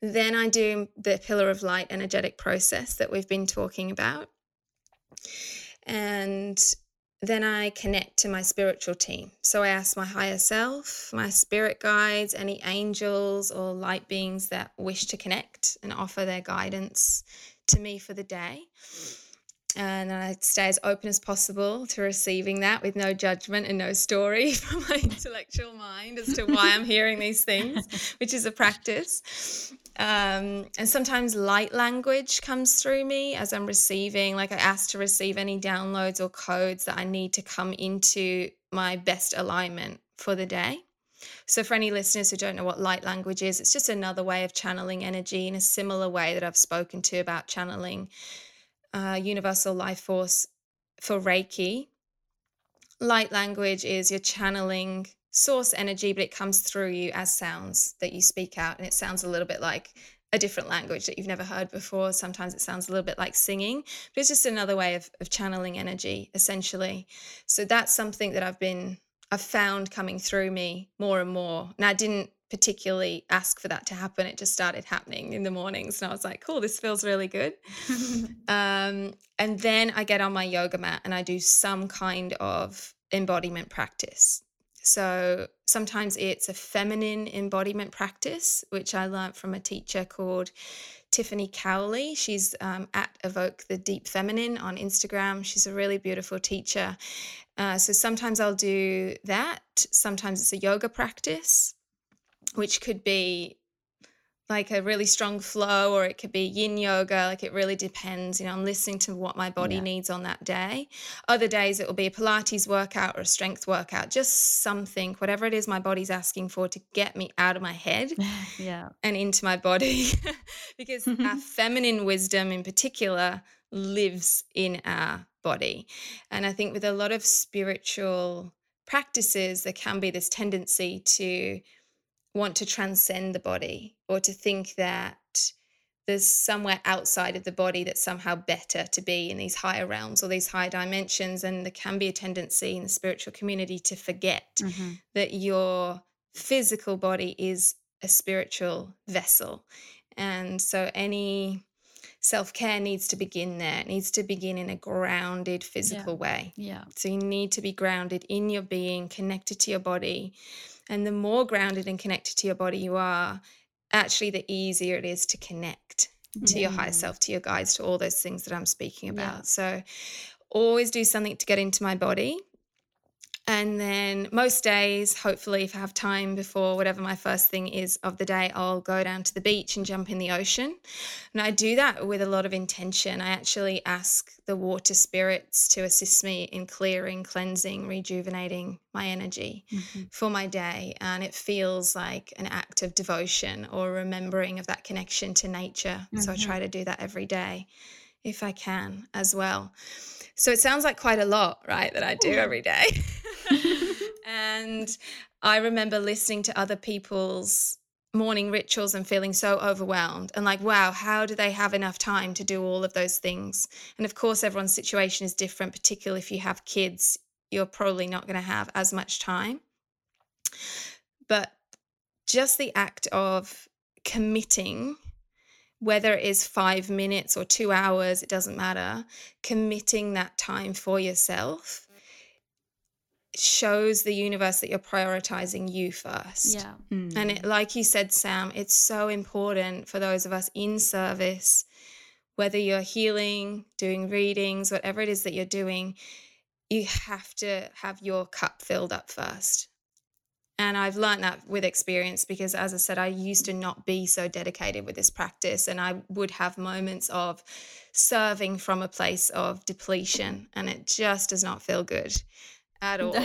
Then I do the pillar of light energetic process that we've been talking about. And then I connect to my spiritual team. So I ask my higher self, my spirit guides, any angels or light beings that wish to connect and offer their guidance to me for the day. And I stay as open as possible to receiving that with no judgment and no story from my intellectual mind as to why I'm hearing these things, which is a practice. Um, and sometimes light language comes through me as I'm receiving, like I ask to receive any downloads or codes that I need to come into my best alignment for the day. So, for any listeners who don't know what light language is, it's just another way of channeling energy in a similar way that I've spoken to about channeling uh, universal life force for Reiki. Light language is you're channeling source energy, but it comes through you as sounds that you speak out. And it sounds a little bit like a different language that you've never heard before. Sometimes it sounds a little bit like singing, but it's just another way of, of channeling energy, essentially. So that's something that I've been, I've found coming through me more and more. And I didn't particularly ask for that to happen. It just started happening in the mornings. And I was like, cool, this feels really good. um, and then I get on my yoga mat and I do some kind of embodiment practice. So sometimes it's a feminine embodiment practice, which I learned from a teacher called Tiffany Cowley. She's um, at Evoke the Deep Feminine on Instagram. She's a really beautiful teacher. Uh, so sometimes I'll do that. Sometimes it's a yoga practice, which could be like a really strong flow or it could be yin yoga like it really depends you know i'm listening to what my body yeah. needs on that day. Other days it will be a pilates workout or a strength workout just something whatever it is my body's asking for to get me out of my head yeah. and into my body. Because our feminine wisdom in particular lives in our body. And i think with a lot of spiritual practices there can be this tendency to want to transcend the body or to think that there's somewhere outside of the body that's somehow better to be in these higher realms or these higher dimensions. And there can be a tendency in the spiritual community to forget mm-hmm. that your physical body is a spiritual vessel. And so any self care needs to begin there. It needs to begin in a grounded physical yeah. way. Yeah. So you need to be grounded in your being, connected to your body. And the more grounded and connected to your body you are, actually, the easier it is to connect to your higher mm. self, to your guides, to all those things that I'm speaking about. Yeah. So, always do something to get into my body. And then most days, hopefully, if I have time before whatever my first thing is of the day, I'll go down to the beach and jump in the ocean. And I do that with a lot of intention. I actually ask the water spirits to assist me in clearing, cleansing, rejuvenating my energy mm-hmm. for my day. And it feels like an act of devotion or remembering of that connection to nature. Mm-hmm. So I try mm-hmm. to do that every day if I can as well. So it sounds like quite a lot, right, that I do every day. and I remember listening to other people's morning rituals and feeling so overwhelmed and like, wow, how do they have enough time to do all of those things? And of course, everyone's situation is different, particularly if you have kids, you're probably not going to have as much time. But just the act of committing whether it is five minutes or two hours, it doesn't matter, committing that time for yourself shows the universe that you're prioritizing you first. Yeah. Mm. And it, like you said, Sam, it's so important for those of us in service, whether you're healing, doing readings, whatever it is that you're doing, you have to have your cup filled up first. And I've learned that with experience because, as I said, I used to not be so dedicated with this practice. And I would have moments of serving from a place of depletion, and it just does not feel good at all.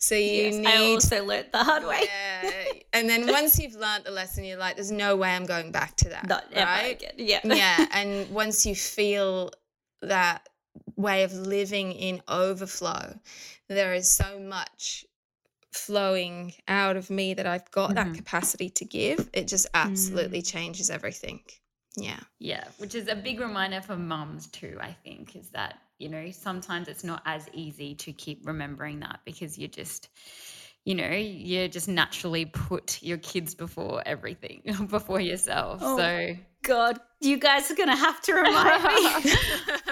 So you yes, need. I also learned the hard way. Yeah. and then once you've learned the lesson, you're like, "There's no way I'm going back to that." Not right? again. Yeah. yeah. And once you feel that way of living in overflow, there is so much flowing out of me that I've got mm-hmm. that capacity to give. It just absolutely mm. changes everything. Yeah. Yeah. Which is a big reminder for mums too, I think, is that you know sometimes it's not as easy to keep remembering that because you're just you know you just naturally put your kids before everything before yourself oh, so god you guys are gonna have to remind me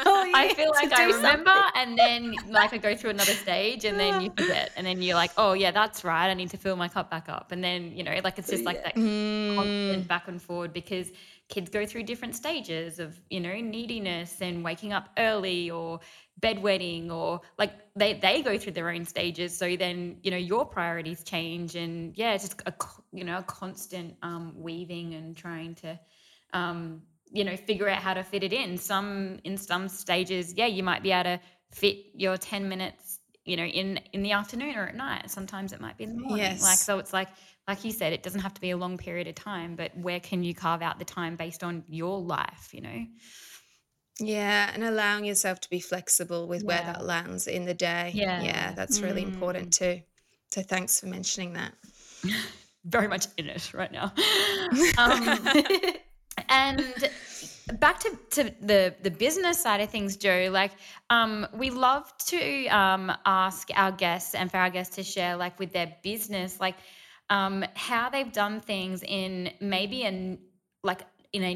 oh, i feel like i remember something. and then like i go through another stage and then you forget and then you're like oh yeah that's right i need to fill my cup back up and then you know like it's just like that mm. constant back and forward because kids go through different stages of you know neediness and waking up early or bedwetting or like they they go through their own stages so then you know your priorities change and yeah it's just a you know a constant um, weaving and trying to um, you know figure out how to fit it in some in some stages yeah you might be able to fit your 10 minutes you know in in the afternoon or at night sometimes it might be in the morning yes. like so it's like like you said, it doesn't have to be a long period of time, but where can you carve out the time based on your life, you know? Yeah, and allowing yourself to be flexible with where that lands in the day. Yeah. Yeah, that's really important mm. too. So thanks for mentioning that. Very much in it right now. Um, and back to, to the the business side of things joe like um, we love to um, ask our guests and for our guests to share like with their business like um, how they've done things in maybe a like in a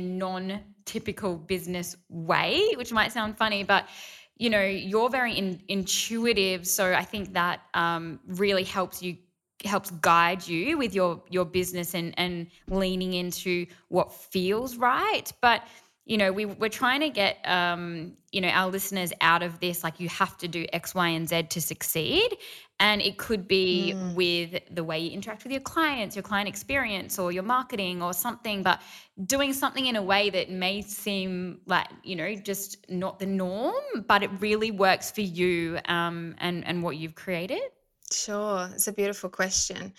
non-typical business way, which might sound funny, but you know you're very in, intuitive, so I think that um, really helps you helps guide you with your your business and and leaning into what feels right. But you know, we, we're trying to get, um, you know, our listeners out of this, like you have to do X, Y, and Z to succeed. And it could be mm. with the way you interact with your clients, your client experience, or your marketing, or something, but doing something in a way that may seem like, you know, just not the norm, but it really works for you um, and, and what you've created. Sure. It's a beautiful question.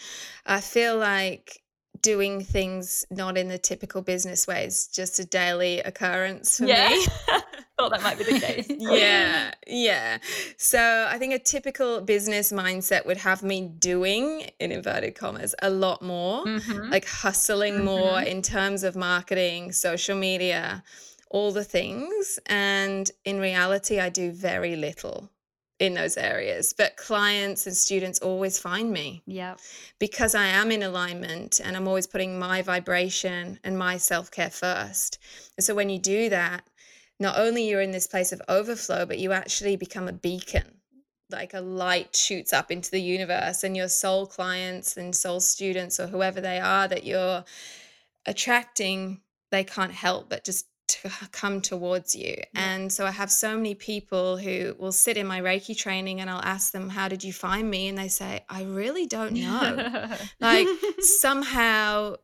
I feel like doing things not in the typical business ways, just a daily occurrence for yeah. me. Thought that might be the case. yeah, yeah. So I think a typical business mindset would have me doing, in inverted commas, a lot more, mm-hmm. like hustling mm-hmm. more in terms of marketing, social media, all the things. And in reality, I do very little in those areas but clients and students always find me. Yeah because i am in alignment and i'm always putting my vibration and my self-care first. And so when you do that not only you're in this place of overflow but you actually become a beacon. Like a light shoots up into the universe and your soul clients and soul students or whoever they are that you're attracting they can't help but just to come towards you. Yeah. And so I have so many people who will sit in my Reiki training and I'll ask them, How did you find me? And they say, I really don't know. like somehow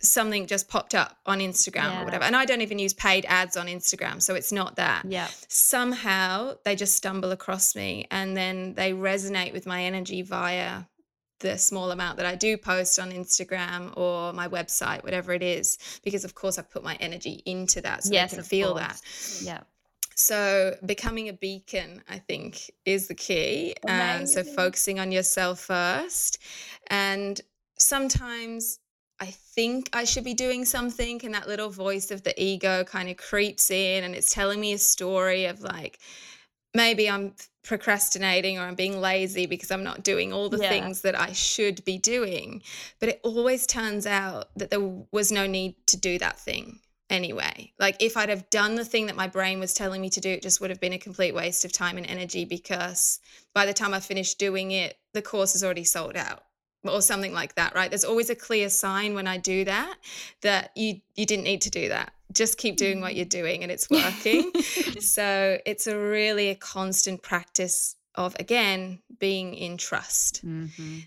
something just popped up on Instagram yeah. or whatever. And I don't even use paid ads on Instagram. So it's not that. Yeah. Somehow they just stumble across me and then they resonate with my energy via the small amount that I do post on Instagram or my website, whatever it is, because of course I've put my energy into that so yes, I can feel course. that. Yeah. So becoming a beacon, I think, is the key. And um, so focusing on yourself first. And sometimes I think I should be doing something, and that little voice of the ego kind of creeps in and it's telling me a story of like, maybe I'm procrastinating or I'm being lazy because I'm not doing all the yeah. things that I should be doing. But it always turns out that there was no need to do that thing anyway. Like if I'd have done the thing that my brain was telling me to do, it just would have been a complete waste of time and energy because by the time I finished doing it, the course is already sold out or something like that, right? There's always a clear sign when I do that that you you didn't need to do that. Just keep doing what mm. you're doing and it's working. so it's a really a constant practice of again being in trust. Mm-hmm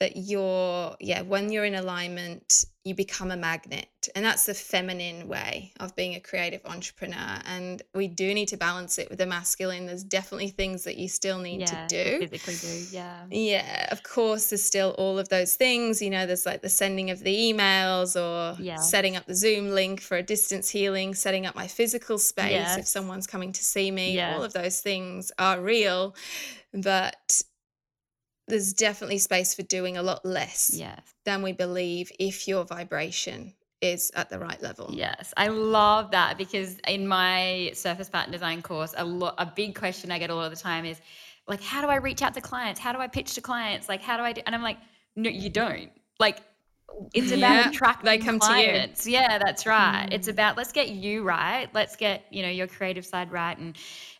that you're yeah when you're in alignment you become a magnet. And that's the feminine way of being a creative entrepreneur. And we do need to balance it with the masculine. There's definitely things that you still need yeah, to do physically do yeah. Yeah of course there's still all of those things. You know there's like the sending of the emails or yeah. setting up the zoom link for a distance healing setting up my physical space yes. if someone's coming to see me. Yes. all of those things are real. But there's definitely space for doing a lot less yes. than we believe if your vibration is at the right level. Yes, I love that because in my surface pattern design course, a lot a big question I get a lot of the time is like, how do I reach out to clients? How do I pitch to clients? Like, how do I do? And I'm like, no, you don't. Like, it's about yeah, attracting they come clients. To you. Yeah, that's right. Mm. It's about let's get you right. Let's get you know your creative side right and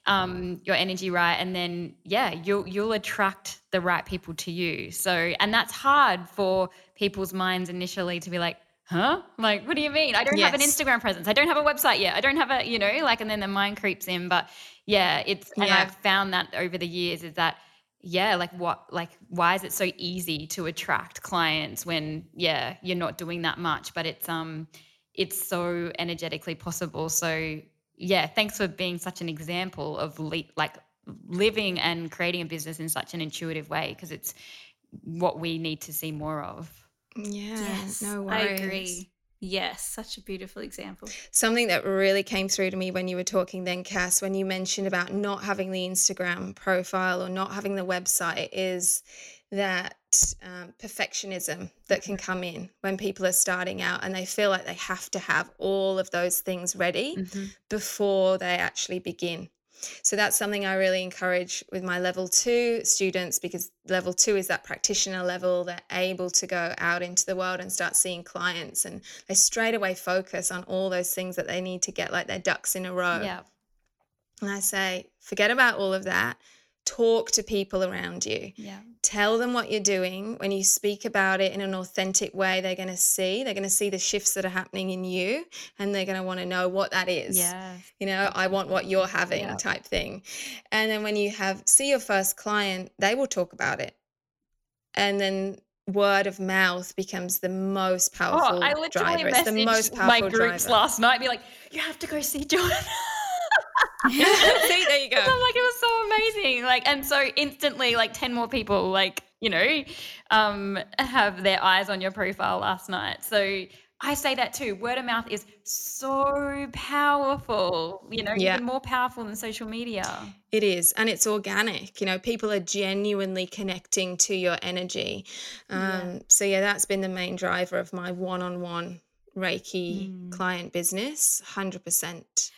um, your energy right, and then yeah, you'll you'll attract the right people to you. So, and that's hard for people's minds initially to be like, huh? Like, what do you mean? I don't yes. have an Instagram presence. I don't have a website yet. I don't have a, you know, like, and then the mind creeps in. But yeah, it's, and yeah. I've found that over the years is that, yeah, like what, like, why is it so easy to attract clients when, yeah, you're not doing that much, but it's, um, it's so energetically possible. So yeah, thanks for being such an example of le- like living and creating a business in such an intuitive way because it's what we need to see more of. Yeah, yes, no worries. I agree. Yes, such a beautiful example. Something that really came through to me when you were talking then, Cass, when you mentioned about not having the Instagram profile or not having the website, is that um, perfectionism that can come in when people are starting out and they feel like they have to have all of those things ready mm-hmm. before they actually begin. So that's something I really encourage with my level two students because level two is that practitioner level. They're able to go out into the world and start seeing clients and they straight away focus on all those things that they need to get like their ducks in a row. Yeah. And I say, forget about all of that talk to people around you. Yeah. Tell them what you're doing. When you speak about it in an authentic way, they're going to see, they're going to see the shifts that are happening in you and they're going to want to know what that is. Yeah. You know, I want what you're having Yeah. type thing. And then when you have see your first client, they will talk about it. And then word of mouth becomes the most powerful Oh, I literally driver. It's the most messaged powerful my groups driver. last night, be like, "You have to go see Joanna." See, there you go. I'm like, it was so amazing. Like, and so instantly, like, 10 more people, like, you know, um, have their eyes on your profile last night. So I say that too. Word of mouth is so powerful, you know, Yeah. even more powerful than social media. It is, and it's organic. You know, people are genuinely connecting to your energy. Um, Yeah. So, yeah, that's been the main driver of my one on one Reiki Mm. client business 100%.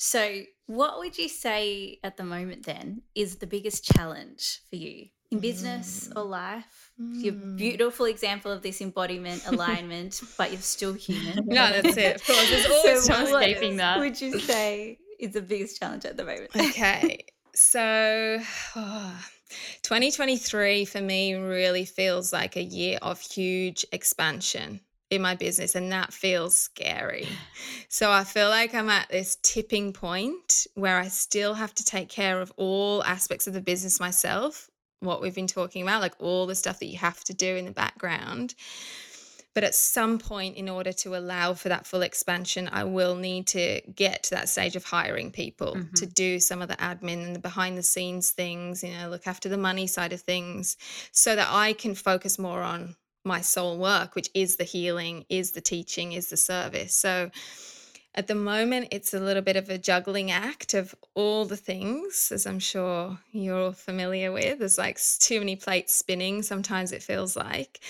So, what would you say at the moment then is the biggest challenge for you in business or life? You're Mm. beautiful example of this embodiment, alignment, but you're still human. No, that's it. Of course, there's always so escaping that. would you say is the biggest challenge at the moment? okay so 2023 for me really feels like a year of huge expansion in my business and that feels scary. So i feel like i'm at this tipping point where i still have to take care of all aspects of the business myself what we've been talking about like all the stuff that you have to do in the background. But at some point, in order to allow for that full expansion, I will need to get to that stage of hiring people to mm-hmm. do some of the admin and the behind the scenes things, you know, look after the money side of things so that I can focus more on my soul work, which is the healing, is the teaching, is the service. So at the moment, it's a little bit of a juggling act of all the things, as I'm sure you're all familiar with. There's like too many plates spinning, sometimes it feels like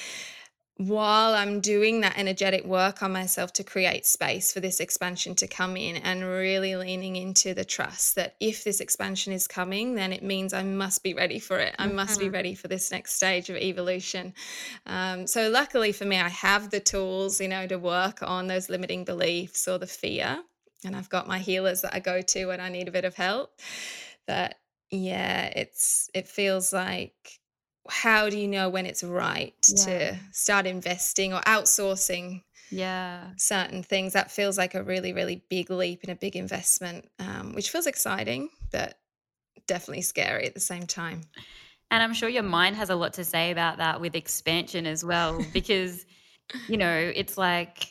while I'm doing that energetic work on myself to create space for this expansion to come in and really leaning into the trust that if this expansion is coming, then it means I must be ready for it. I must be ready for this next stage of evolution. Um, so, luckily for me, I have the tools, you know, to work on those limiting beliefs or the fear. And I've got my healers that I go to when I need a bit of help. That, yeah, it's, it feels like how do you know when it's right Yeah. to start investing or outsourcing Yeah. certain things that feels like a really really big leap and a big investment um, which feels exciting but definitely scary at the same time And I'm sure your mind has a lot to say about that with expansion as well, because you know it's like,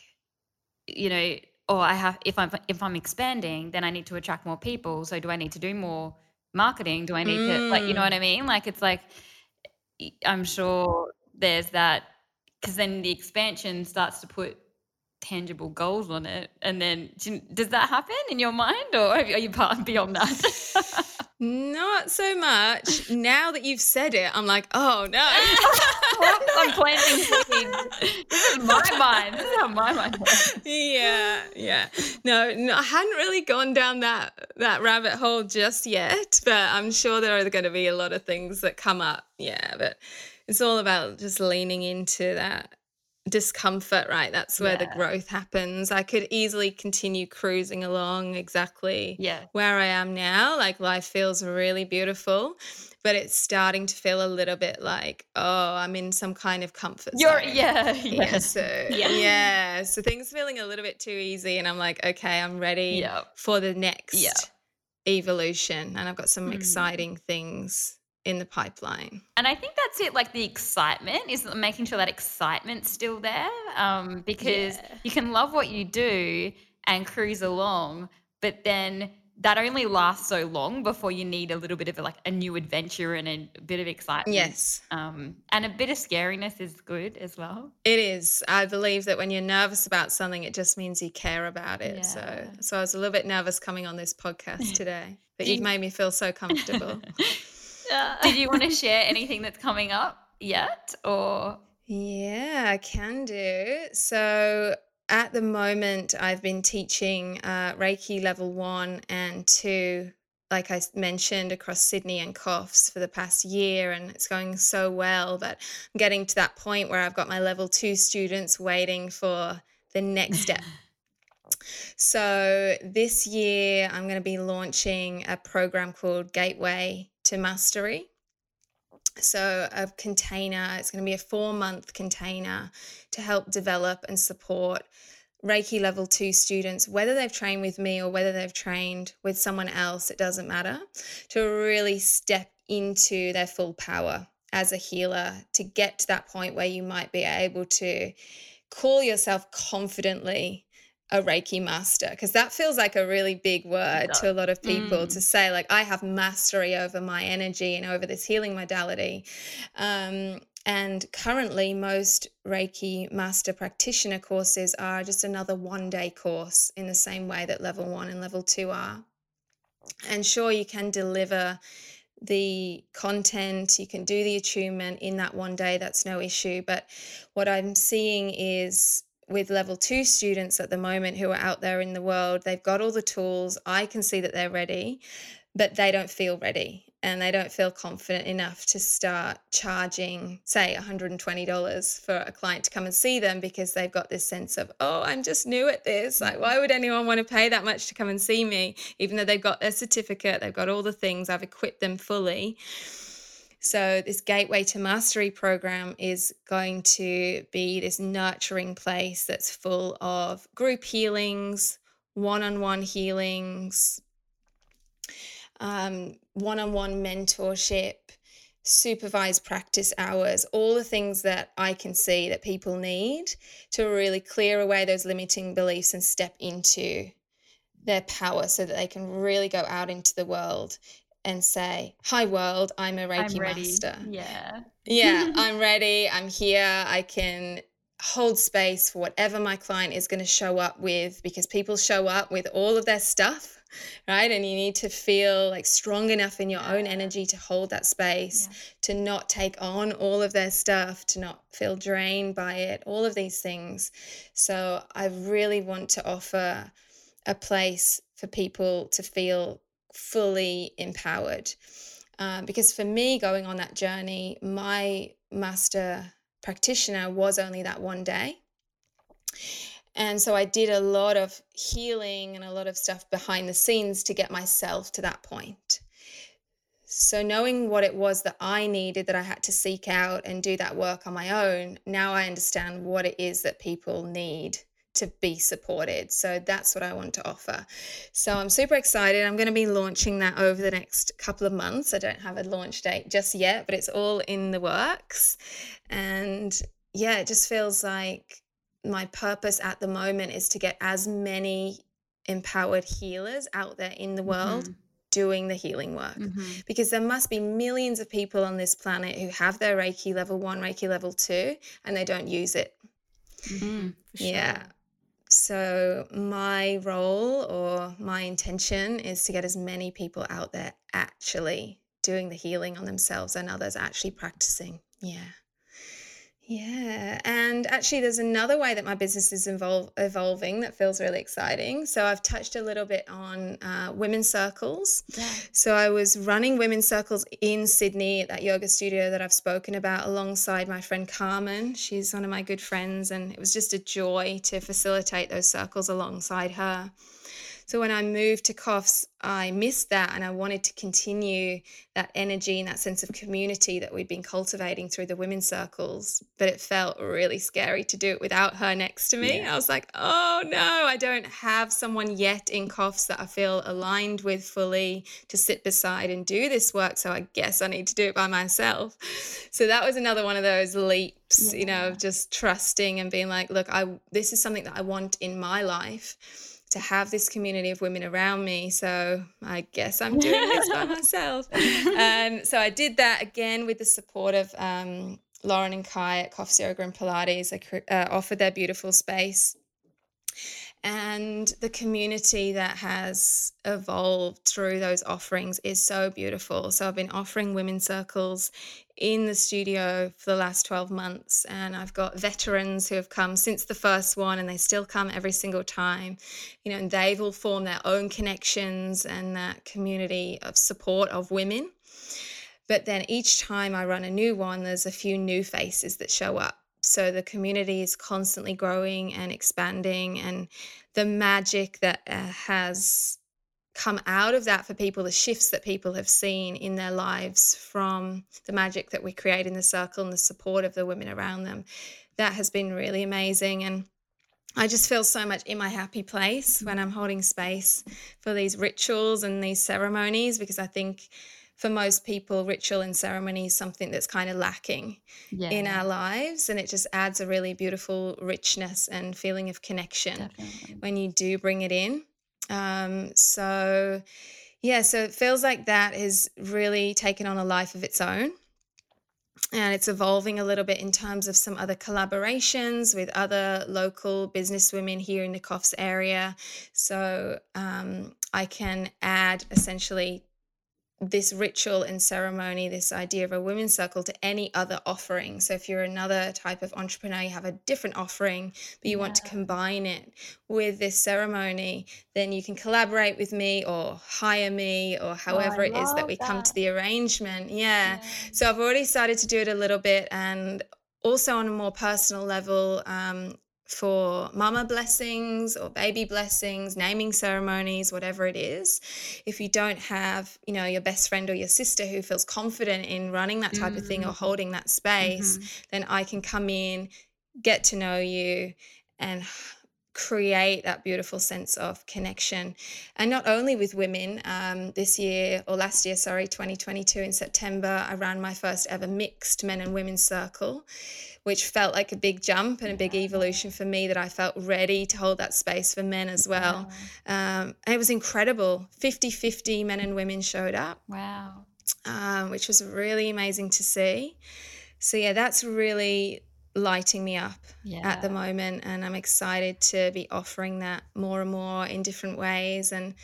you know, oh, I have if I'm if I'm expanding, then I need to attract more people. So do I need to do more marketing? Do I need to like, you know Mm. what I mean? Like it's like I'm sure there's that because then the expansion starts to put tangible goals on it, and then does that happen in your mind, or are you beyond that? not so much now that you've said it i'm like oh no I'm planting seeds. This is my mind. This is how my mind works. yeah yeah no, no i hadn't really gone down that that rabbit hole just yet but i'm sure there are going to be a lot of things that come up yeah but it's all about just leaning into that discomfort right that's where the growth happens i could easily continue cruising along exactly Yeah. where i am now like life feels really beautiful but it's starting to feel a little bit like oh i'm in some kind of comfort You're zone yeah, yeah, yeah. so Yeah. yeah. so things feeling a little bit too easy, and I'm like, okay, I'm ready Yeah. for the next Yeah. evolution, and I've got some Mm. exciting things in the pipeline. And I think that's it. Like the excitement is making sure that excitement's still there. Um, because Yeah. you can love what you do and cruise along, but then that only lasts so long before you need a little bit of like a new adventure and a bit of excitement. Yes, Um, and a bit of scariness is good as well. it is. I believe that when you're nervous about something, it just means you care about it. So, Yeah. so I was a little bit nervous coming on this podcast today, but you've made me feel so comfortable. Did you want to share anything that's coming up yet? Or Yeah, I can do. So at the moment, I've been teaching uh, Reiki level one and two, like I mentioned, across Sydney and Coffs for the past year, and it's going so well. that I'm getting to that point where I've got my level two students waiting for the next step. So this year, I'm going to be launching a program called Gateway to mastery. So, a container, it's going to be a four month container to help develop and support Reiki level two students, whether they've trained with me or whether they've trained with someone else, it doesn't matter, to really step into their full power as a healer to get to that point where you might be able to call yourself confidently a Reiki master because that feels like a really big word to a lot of people mm. to say like I have mastery over my energy and over this healing modality. Um, and currently, most Reiki master practitioner courses are just another one day course in the same way that level one and level two are. And sure, you can deliver the content, you can do the attunement in that one day, that's no issue. But what I'm seeing is with level two students at the moment who are out there in the world, they've got all the tools. I can see that they're ready, but they don't feel ready and they don't feel confident enough to start charging, say, $120 for a client to come and see them because they've got this sense of, oh, I'm just new at this. Like, why would anyone want to pay that much to come and see me? Even though they've got their certificate, they've got all the things, I've equipped them fully. So, this Gateway to Mastery program is going to be this nurturing place that's full of group healings, one on one healings, um, one-on-one mentorship supervised practice hours all the things that i can see that people need to really clear away those limiting beliefs and step into their power so that they can really go out into the world and say hi world i'm a reiki I'm master yeah yeah i'm ready i'm here i can hold space for whatever my client is going to show up with because people show up with all of their stuff right? And you need to feel like strong enough in your yeah. own energy to hold that space, yeah. to not take on all of their stuff, to not feel drained by it, all of these things. So I really want to offer a place for people to feel fully empowered. Um, because for me, going on that journey, my master practitioner was only that one day. And so I did a lot of healing and a lot of stuff behind the scenes to get myself to that point. So, knowing what it was that I needed, that I had to seek out and do that work on my own, now I understand what it is that people need to be supported. So, that's what I want to offer. So, I'm super excited. I'm going to be launching that over the next couple of months. I don't have a launch date just yet, but it's all in the works. And yeah, it just feels like my purpose at the moment is to get as many empowered healers out there in the world mm-hmm. doing the healing work mm-hmm. because there must be millions of people on this planet who have their reiki level 1 reiki level 2 and they don't use it mm-hmm. sure. yeah so my role or my intention is to get as many people out there actually doing the healing on themselves and others actually practicing. Yeah yeah, and actually, there's another way that my business is involve, evolving that feels really exciting. So, I've touched a little bit on uh, women's circles. Yeah. So, I was running women's circles in Sydney at that yoga studio that I've spoken about alongside my friend Carmen. She's one of my good friends, and it was just a joy to facilitate those circles alongside her. So when I moved to Coffs, I missed that and I wanted to continue that energy and that sense of community that we'd been cultivating through the women's circles. But it felt really scary to do it without her next to me. Yeah. I was like, oh no, I don't have someone yet in Coffs that I feel aligned with fully to sit beside and do this work. So I guess I need to do it by myself. So that was another one of those leaps, yeah. you know, of just trusting and being like, look, I this is something that I want in my life to have this community of women around me. So I guess I'm doing this by myself. And so I did that again with the support of um, Lauren and Kai at Coffs Yoga and Pilates. I uh, offered their beautiful space and the community that has evolved through those offerings is so beautiful. So I've been offering women's circles in the studio for the last 12 months and I've got veterans who have come since the first one and they still come every single time. You know, and they've all formed their own connections and that community of support of women. But then each time I run a new one, there's a few new faces that show up so the community is constantly growing and expanding, and the magic that uh, has come out of that for people, the shifts that people have seen in their lives from the magic that we create in the circle and the support of the women around them, that has been really amazing. And I just feel so much in my happy place when I'm holding space for these rituals and these ceremonies because I think for most people, ritual and ceremony is something that's kind of lacking yeah. in our lives. And it just adds a really beautiful richness and feeling of connection Definitely. when you do bring it in. Um, so, yeah, so it feels like that has really taken on a life of its own. And it's evolving a little bit in terms of some other collaborations with other local businesswomen here in the Coffs area. So um, I can add essentially this ritual and ceremony, this idea of a women's circle to any other offering. So, if you're another type of entrepreneur, you have a different offering, but you yeah. want to combine it with this ceremony, then you can collaborate with me or hire me or oh, however oh, it is that we that. come to the arrangement. Yeah. yeah. So, I've already started to do it a little bit and also on a more personal level, um, for mama blessings or baby blessings, naming ceremonies, whatever it is. If you don't have, you know, your best friend or your sister who feels confident in running that type mm. of thing or mm. holding that space, mm-hmm. then I can come in, get to know you and create that beautiful sense of connection. And not only with women, um, this year or last year, sorry, 2022 in September, I ran my first ever mixed men and women's circle which felt like a big jump and a big evolution for me that I felt ready to hold that space for men as well. Um, it was incredible. 50 50 men and women showed up. Wow. Um, which was really amazing to see. So, yeah, that's really lighting me up yeah. at the moment. And I'm excited to be offering that more and more in different ways. And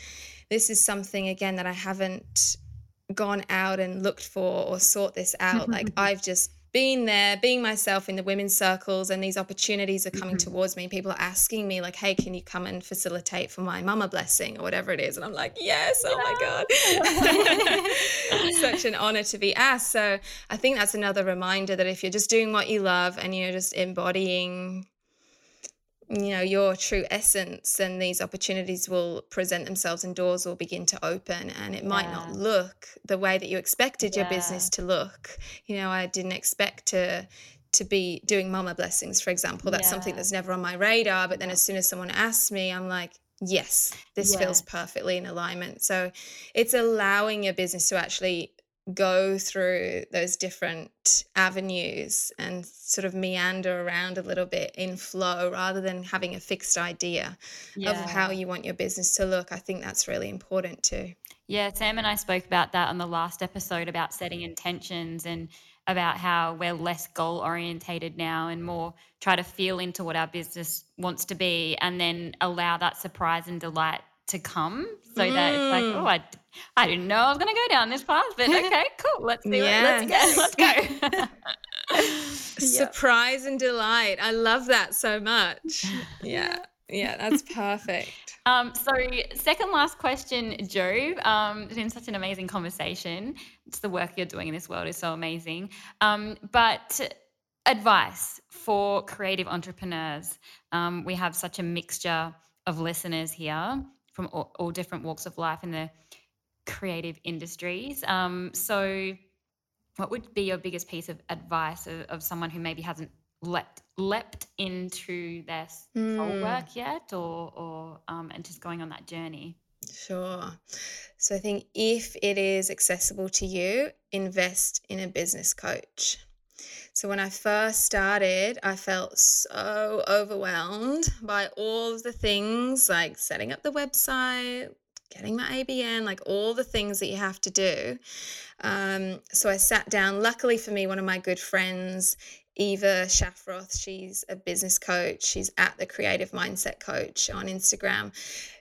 this is something, again, that I haven't gone out and looked for or sought this out. like, I've just being there, being myself in the women's circles, and these opportunities are coming mm-hmm. towards me. People are asking me, like, hey, can you come and facilitate for my mama blessing or whatever it is? And I'm like, yes, oh my God. Such an honor to be asked. So I think that's another reminder that if you're just doing what you love and you're just embodying you know your true essence and these opportunities will present themselves and doors will begin to open and it might yeah. not look the way that you expected yeah. your business to look you know i didn't expect to to be doing mama blessings for example that's yeah. something that's never on my radar but then as soon as someone asks me i'm like yes this feels perfectly in alignment so it's allowing your business to actually go through those different avenues and sort of meander around a little bit in flow rather than having a fixed idea yeah. of how you want your business to look. I think that's really important too. Yeah, Sam and I spoke about that on the last episode about setting intentions and about how we're less goal orientated now and more try to feel into what our business wants to be and then allow that surprise and delight to come so mm. that it's like, oh, I, I didn't know I was going to go down this path, but okay, cool. Let's do yes. it. Let's go. Let's go. Surprise and delight. I love that so much. Yeah. Yeah, that's perfect. um, so, second last question, Joe. Um, it's been such an amazing conversation. It's the work you're doing in this world is so amazing. Um, but advice for creative entrepreneurs. Um, we have such a mixture of listeners here from all, all different walks of life in the creative industries. Um, so, what would be your biggest piece of advice of, of someone who maybe hasn't leapt leapt into their mm. soul work yet, or or um, and just going on that journey? Sure. So I think if it is accessible to you, invest in a business coach. So when I first started, I felt so overwhelmed by all of the things like setting up the website, getting my ABN, like all the things that you have to do. Um, so I sat down. Luckily for me, one of my good friends, Eva Shafroth, she's a business coach. She's at the Creative Mindset Coach on Instagram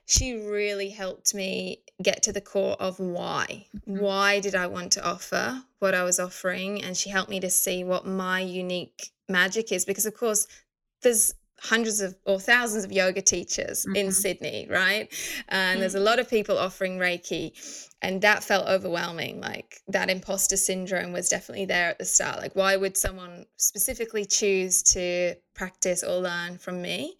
she really helped me get to the core of why. Mm-hmm. Why did I want to offer what I was offering? And she helped me to see what my unique magic is. Because, of course, there's hundreds of or thousands of yoga teachers mm-hmm. in Sydney, right? And mm-hmm. there's a mm. lot of people offering Reiki and that felt overwhelming like that imposter syndrome was definitely there at the start like why would someone specifically choose to practice or learn from me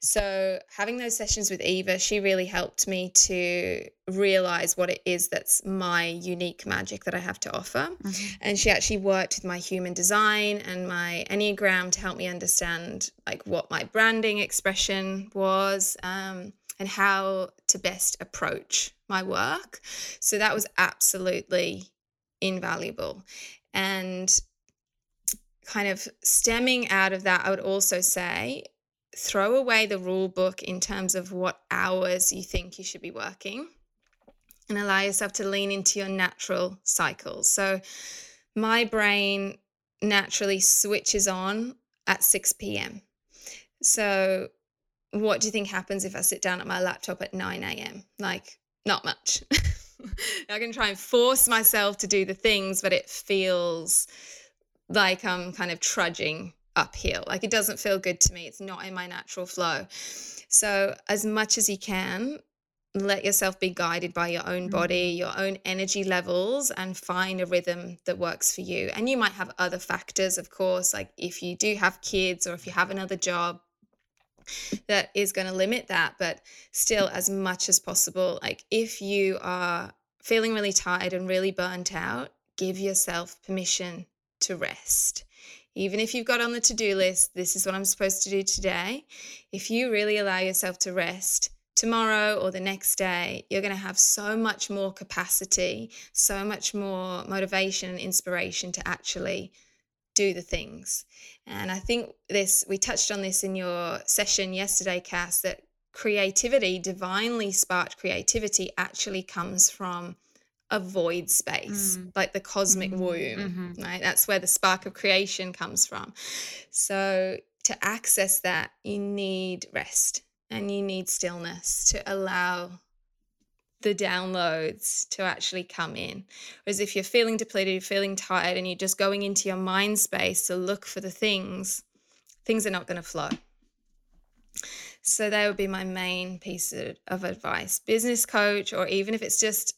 So, having those sessions with Eva, she really helped me to realize what it is that's my unique magic that I have to offer. Mm-hmm. And she actually worked with my human design and my Enneagram to help me understand like what my branding expression was um, and how to best approach my work. So, that was absolutely invaluable. And kind of stemming out of that, I would also say throw away the rule book in terms of what hours you think you should be working and allow yourself to lean into your natural cycles. So, my brain naturally switches on at 6 p.m. So, what do you think happens if I sit down at my laptop at 9 a.m.? Like, not much. I can try and force myself to do the things, but it feels like I'm kind of trudging uphill. Like it doesn't feel good to me. It's not in my natural flow. So, as much as you can, let yourself be guided by your own body, mm-hmm. your own energy levels, and find a rhythm that works for you. And you might have other factors, of course, like if you do have kids or if you have another job that is going to limit that. But still, as much as possible, like if you are feeling really tired and really burnt out, give yourself permission to rest. Even if you've got on the to do list, this is what I'm supposed to do today. If you really allow yourself to rest, tomorrow or the next day, you're going to have so much more capacity, so much more motivation and inspiration to actually do the things. And I think this, we touched on this in your session yesterday, Cass, that creativity, divinely sparked creativity, actually comes from a void space, mm. like the cosmic mm. womb, mm-hmm. right? That's where the spark of creation comes from. So, to access that, you need rest and you need stillness to allow the downloads to actually come in. Whereas if you're feeling depleted, you're feeling tired, and you're just going into your mind space to look for the things, things are not going to flow. So that would be my main piece of advice. Business coach, or even if it's just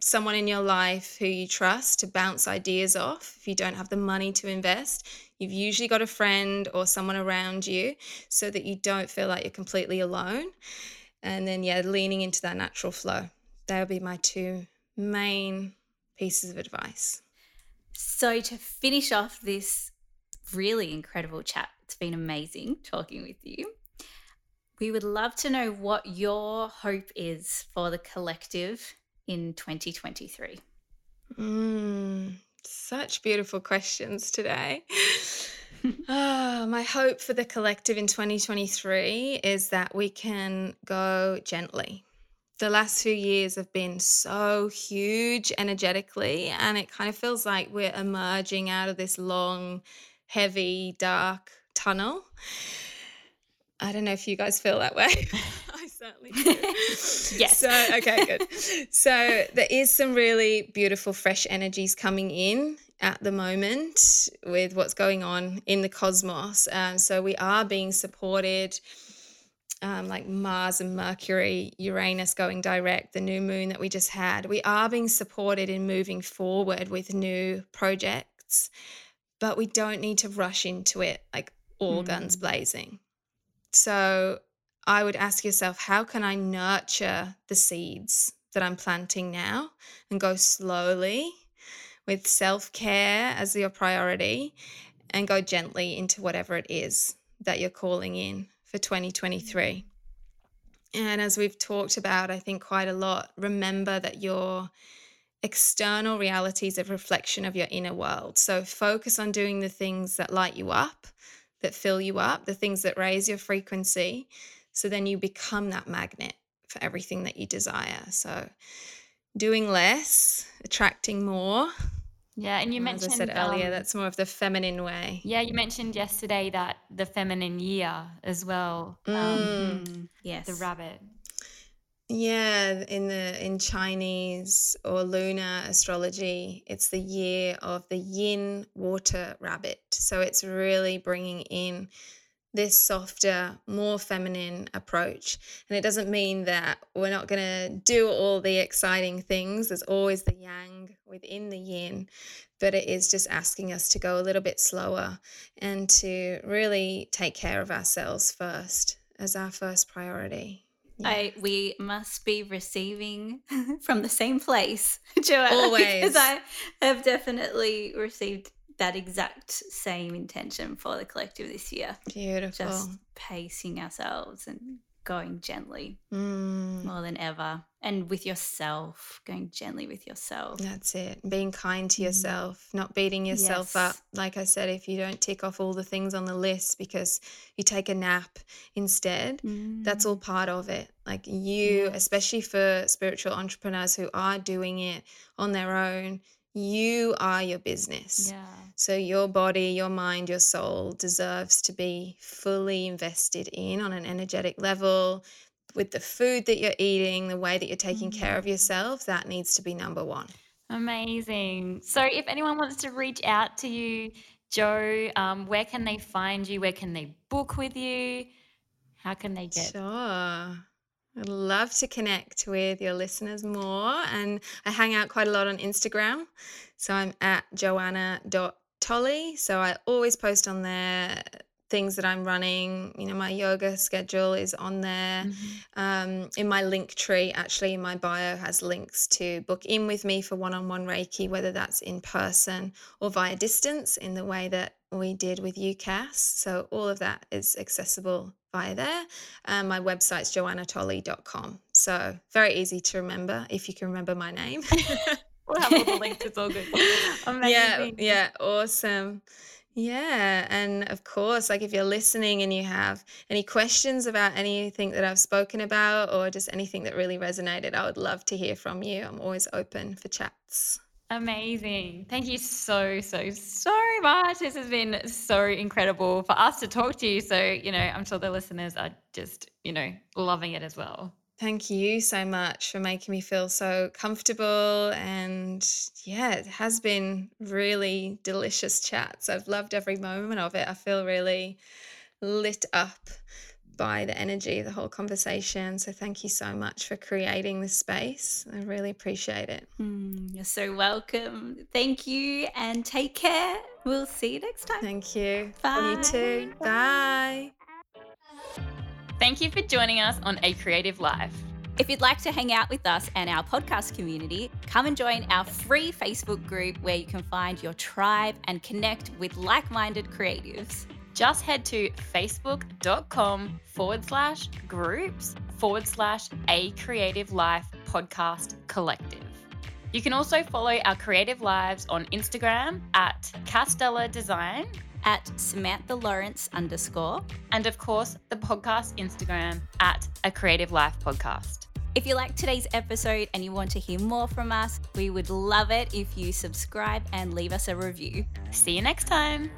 someone in your life who you trust to bounce ideas off if you don't have the money to invest. You've usually got a friend or someone around you so that you don't feel like you're completely alone. And then, yeah, leaning into that natural flow. That would be my two main pieces of advice. So, to finish off this really incredible chat, it's been amazing talking with you. We would love to know what your hope is for the collective in 2023? Mm, such beautiful questions today. oh, my hope for the collective in 2023 is that we can go gently. The last few years have been so huge energetically, and it kind of feels like we're emerging out of this long, heavy, dark tunnel. I don't know if you guys feel that way. I certainly do. yes. So, okay, good. So, there is some really beautiful, fresh energies coming in at the moment with what's going on in the cosmos. Um, so, we are being supported. Um, like Mars and Mercury, Uranus going direct, the new moon that we just had. We are being supported in moving forward with new projects, but we don't need to rush into it like all mm. guns blazing. So I would ask yourself, how can I nurture the seeds that I'm planting now and go slowly with self care as your priority and go gently into whatever it is that you're calling in for 2023. And as we've talked about, I think quite a lot, remember that your external reality is a reflection of your inner world. So focus on doing the things that light you up that fill you up, the things that raise your frequency. So then you become that magnet for everything that you desire. So doing less, attracting more. Yeah, and you mentioned as I said earlier, um, that's more of the feminine way. Yeah, you mentioned yesterday that the feminine year as well. Um, mm, um, yes, the rabbit. Yeah, in the in Chinese or lunar astrology, it's the year of the yin water rabbit. So it's really bringing in this softer, more feminine approach. And it doesn't mean that we're not going to do all the exciting things. There's always the yang within the yin, but it is just asking us to go a little bit slower and to really take care of ourselves first as our first priority. Yeah. I we must be receiving from the same place, Joanna. Always, because I have definitely received that exact same intention for the collective this year. Beautiful. Just pacing ourselves and going gently mm. more than ever. And with yourself, going gently with yourself. That's it. Being kind to mm. yourself, not beating yourself yes. up. Like I said, if you don't tick off all the things on the list because you take a nap instead, mm. that's all part of it. Like you, especially for spiritual entrepreneurs who are doing it on their own, you are your business. Yeah. So your body, your mind, your soul deserves to be fully invested in on an energetic level with the food that you're eating, the way that you're taking mm-hmm. care of mm-hmm. yourself. That needs to be number one. Amazing. So if anyone wants to reach out to you, Joe, um, where can they find you? Where can they book with you? How can they get? Sure. I'd love to connect with your listeners more. And I hang out quite a lot on Instagram. So I'm at joanna.tolley. So I always post on there things that I'm running. You know, my yoga schedule is on there. Mm-hmm. Um, in my link tree, actually, my bio has links to book in with me for one on one Reiki, whether that's in person or via distance in the way that we did with you Cass. So all of that is accessible via there. Um, my website's joannatolley.com. So very easy to remember if you can remember my name. we'll have all the links. It's all good. Amazing. Yeah, yeah, awesome. Yeah, and of course, like if you're listening and you have any questions about anything that I've spoken about or just anything that really resonated, I would love to hear from you. I'm always open for chats. Amazing. Thank you so, so, so much. This has been so incredible for us to talk to you. So, you know, I'm sure the listeners are just, you know, loving it as well. Thank you so much for making me feel so comfortable. And yeah, it has been really delicious chats. I've loved every moment of it. I feel really lit up by the energy of the whole conversation. So thank you so much for creating this space. I really appreciate it. Mm, you're so welcome. Thank you and take care. We'll see you next time. Thank you. Bye. You too. Bye. Thank you for joining us on A Creative Life. If you'd like to hang out with us and our podcast community, come and join our free Facebook group where you can find your tribe and connect with like minded creatives just head to facebook.com forward slash groups forward slash a creative life podcast collective. You can also follow our creative lives on Instagram at Castella Design, at Samantha Lawrence underscore, and of course the podcast Instagram at A Creative Life Podcast. If you like today's episode and you want to hear more from us, we would love it if you subscribe and leave us a review. See you next time.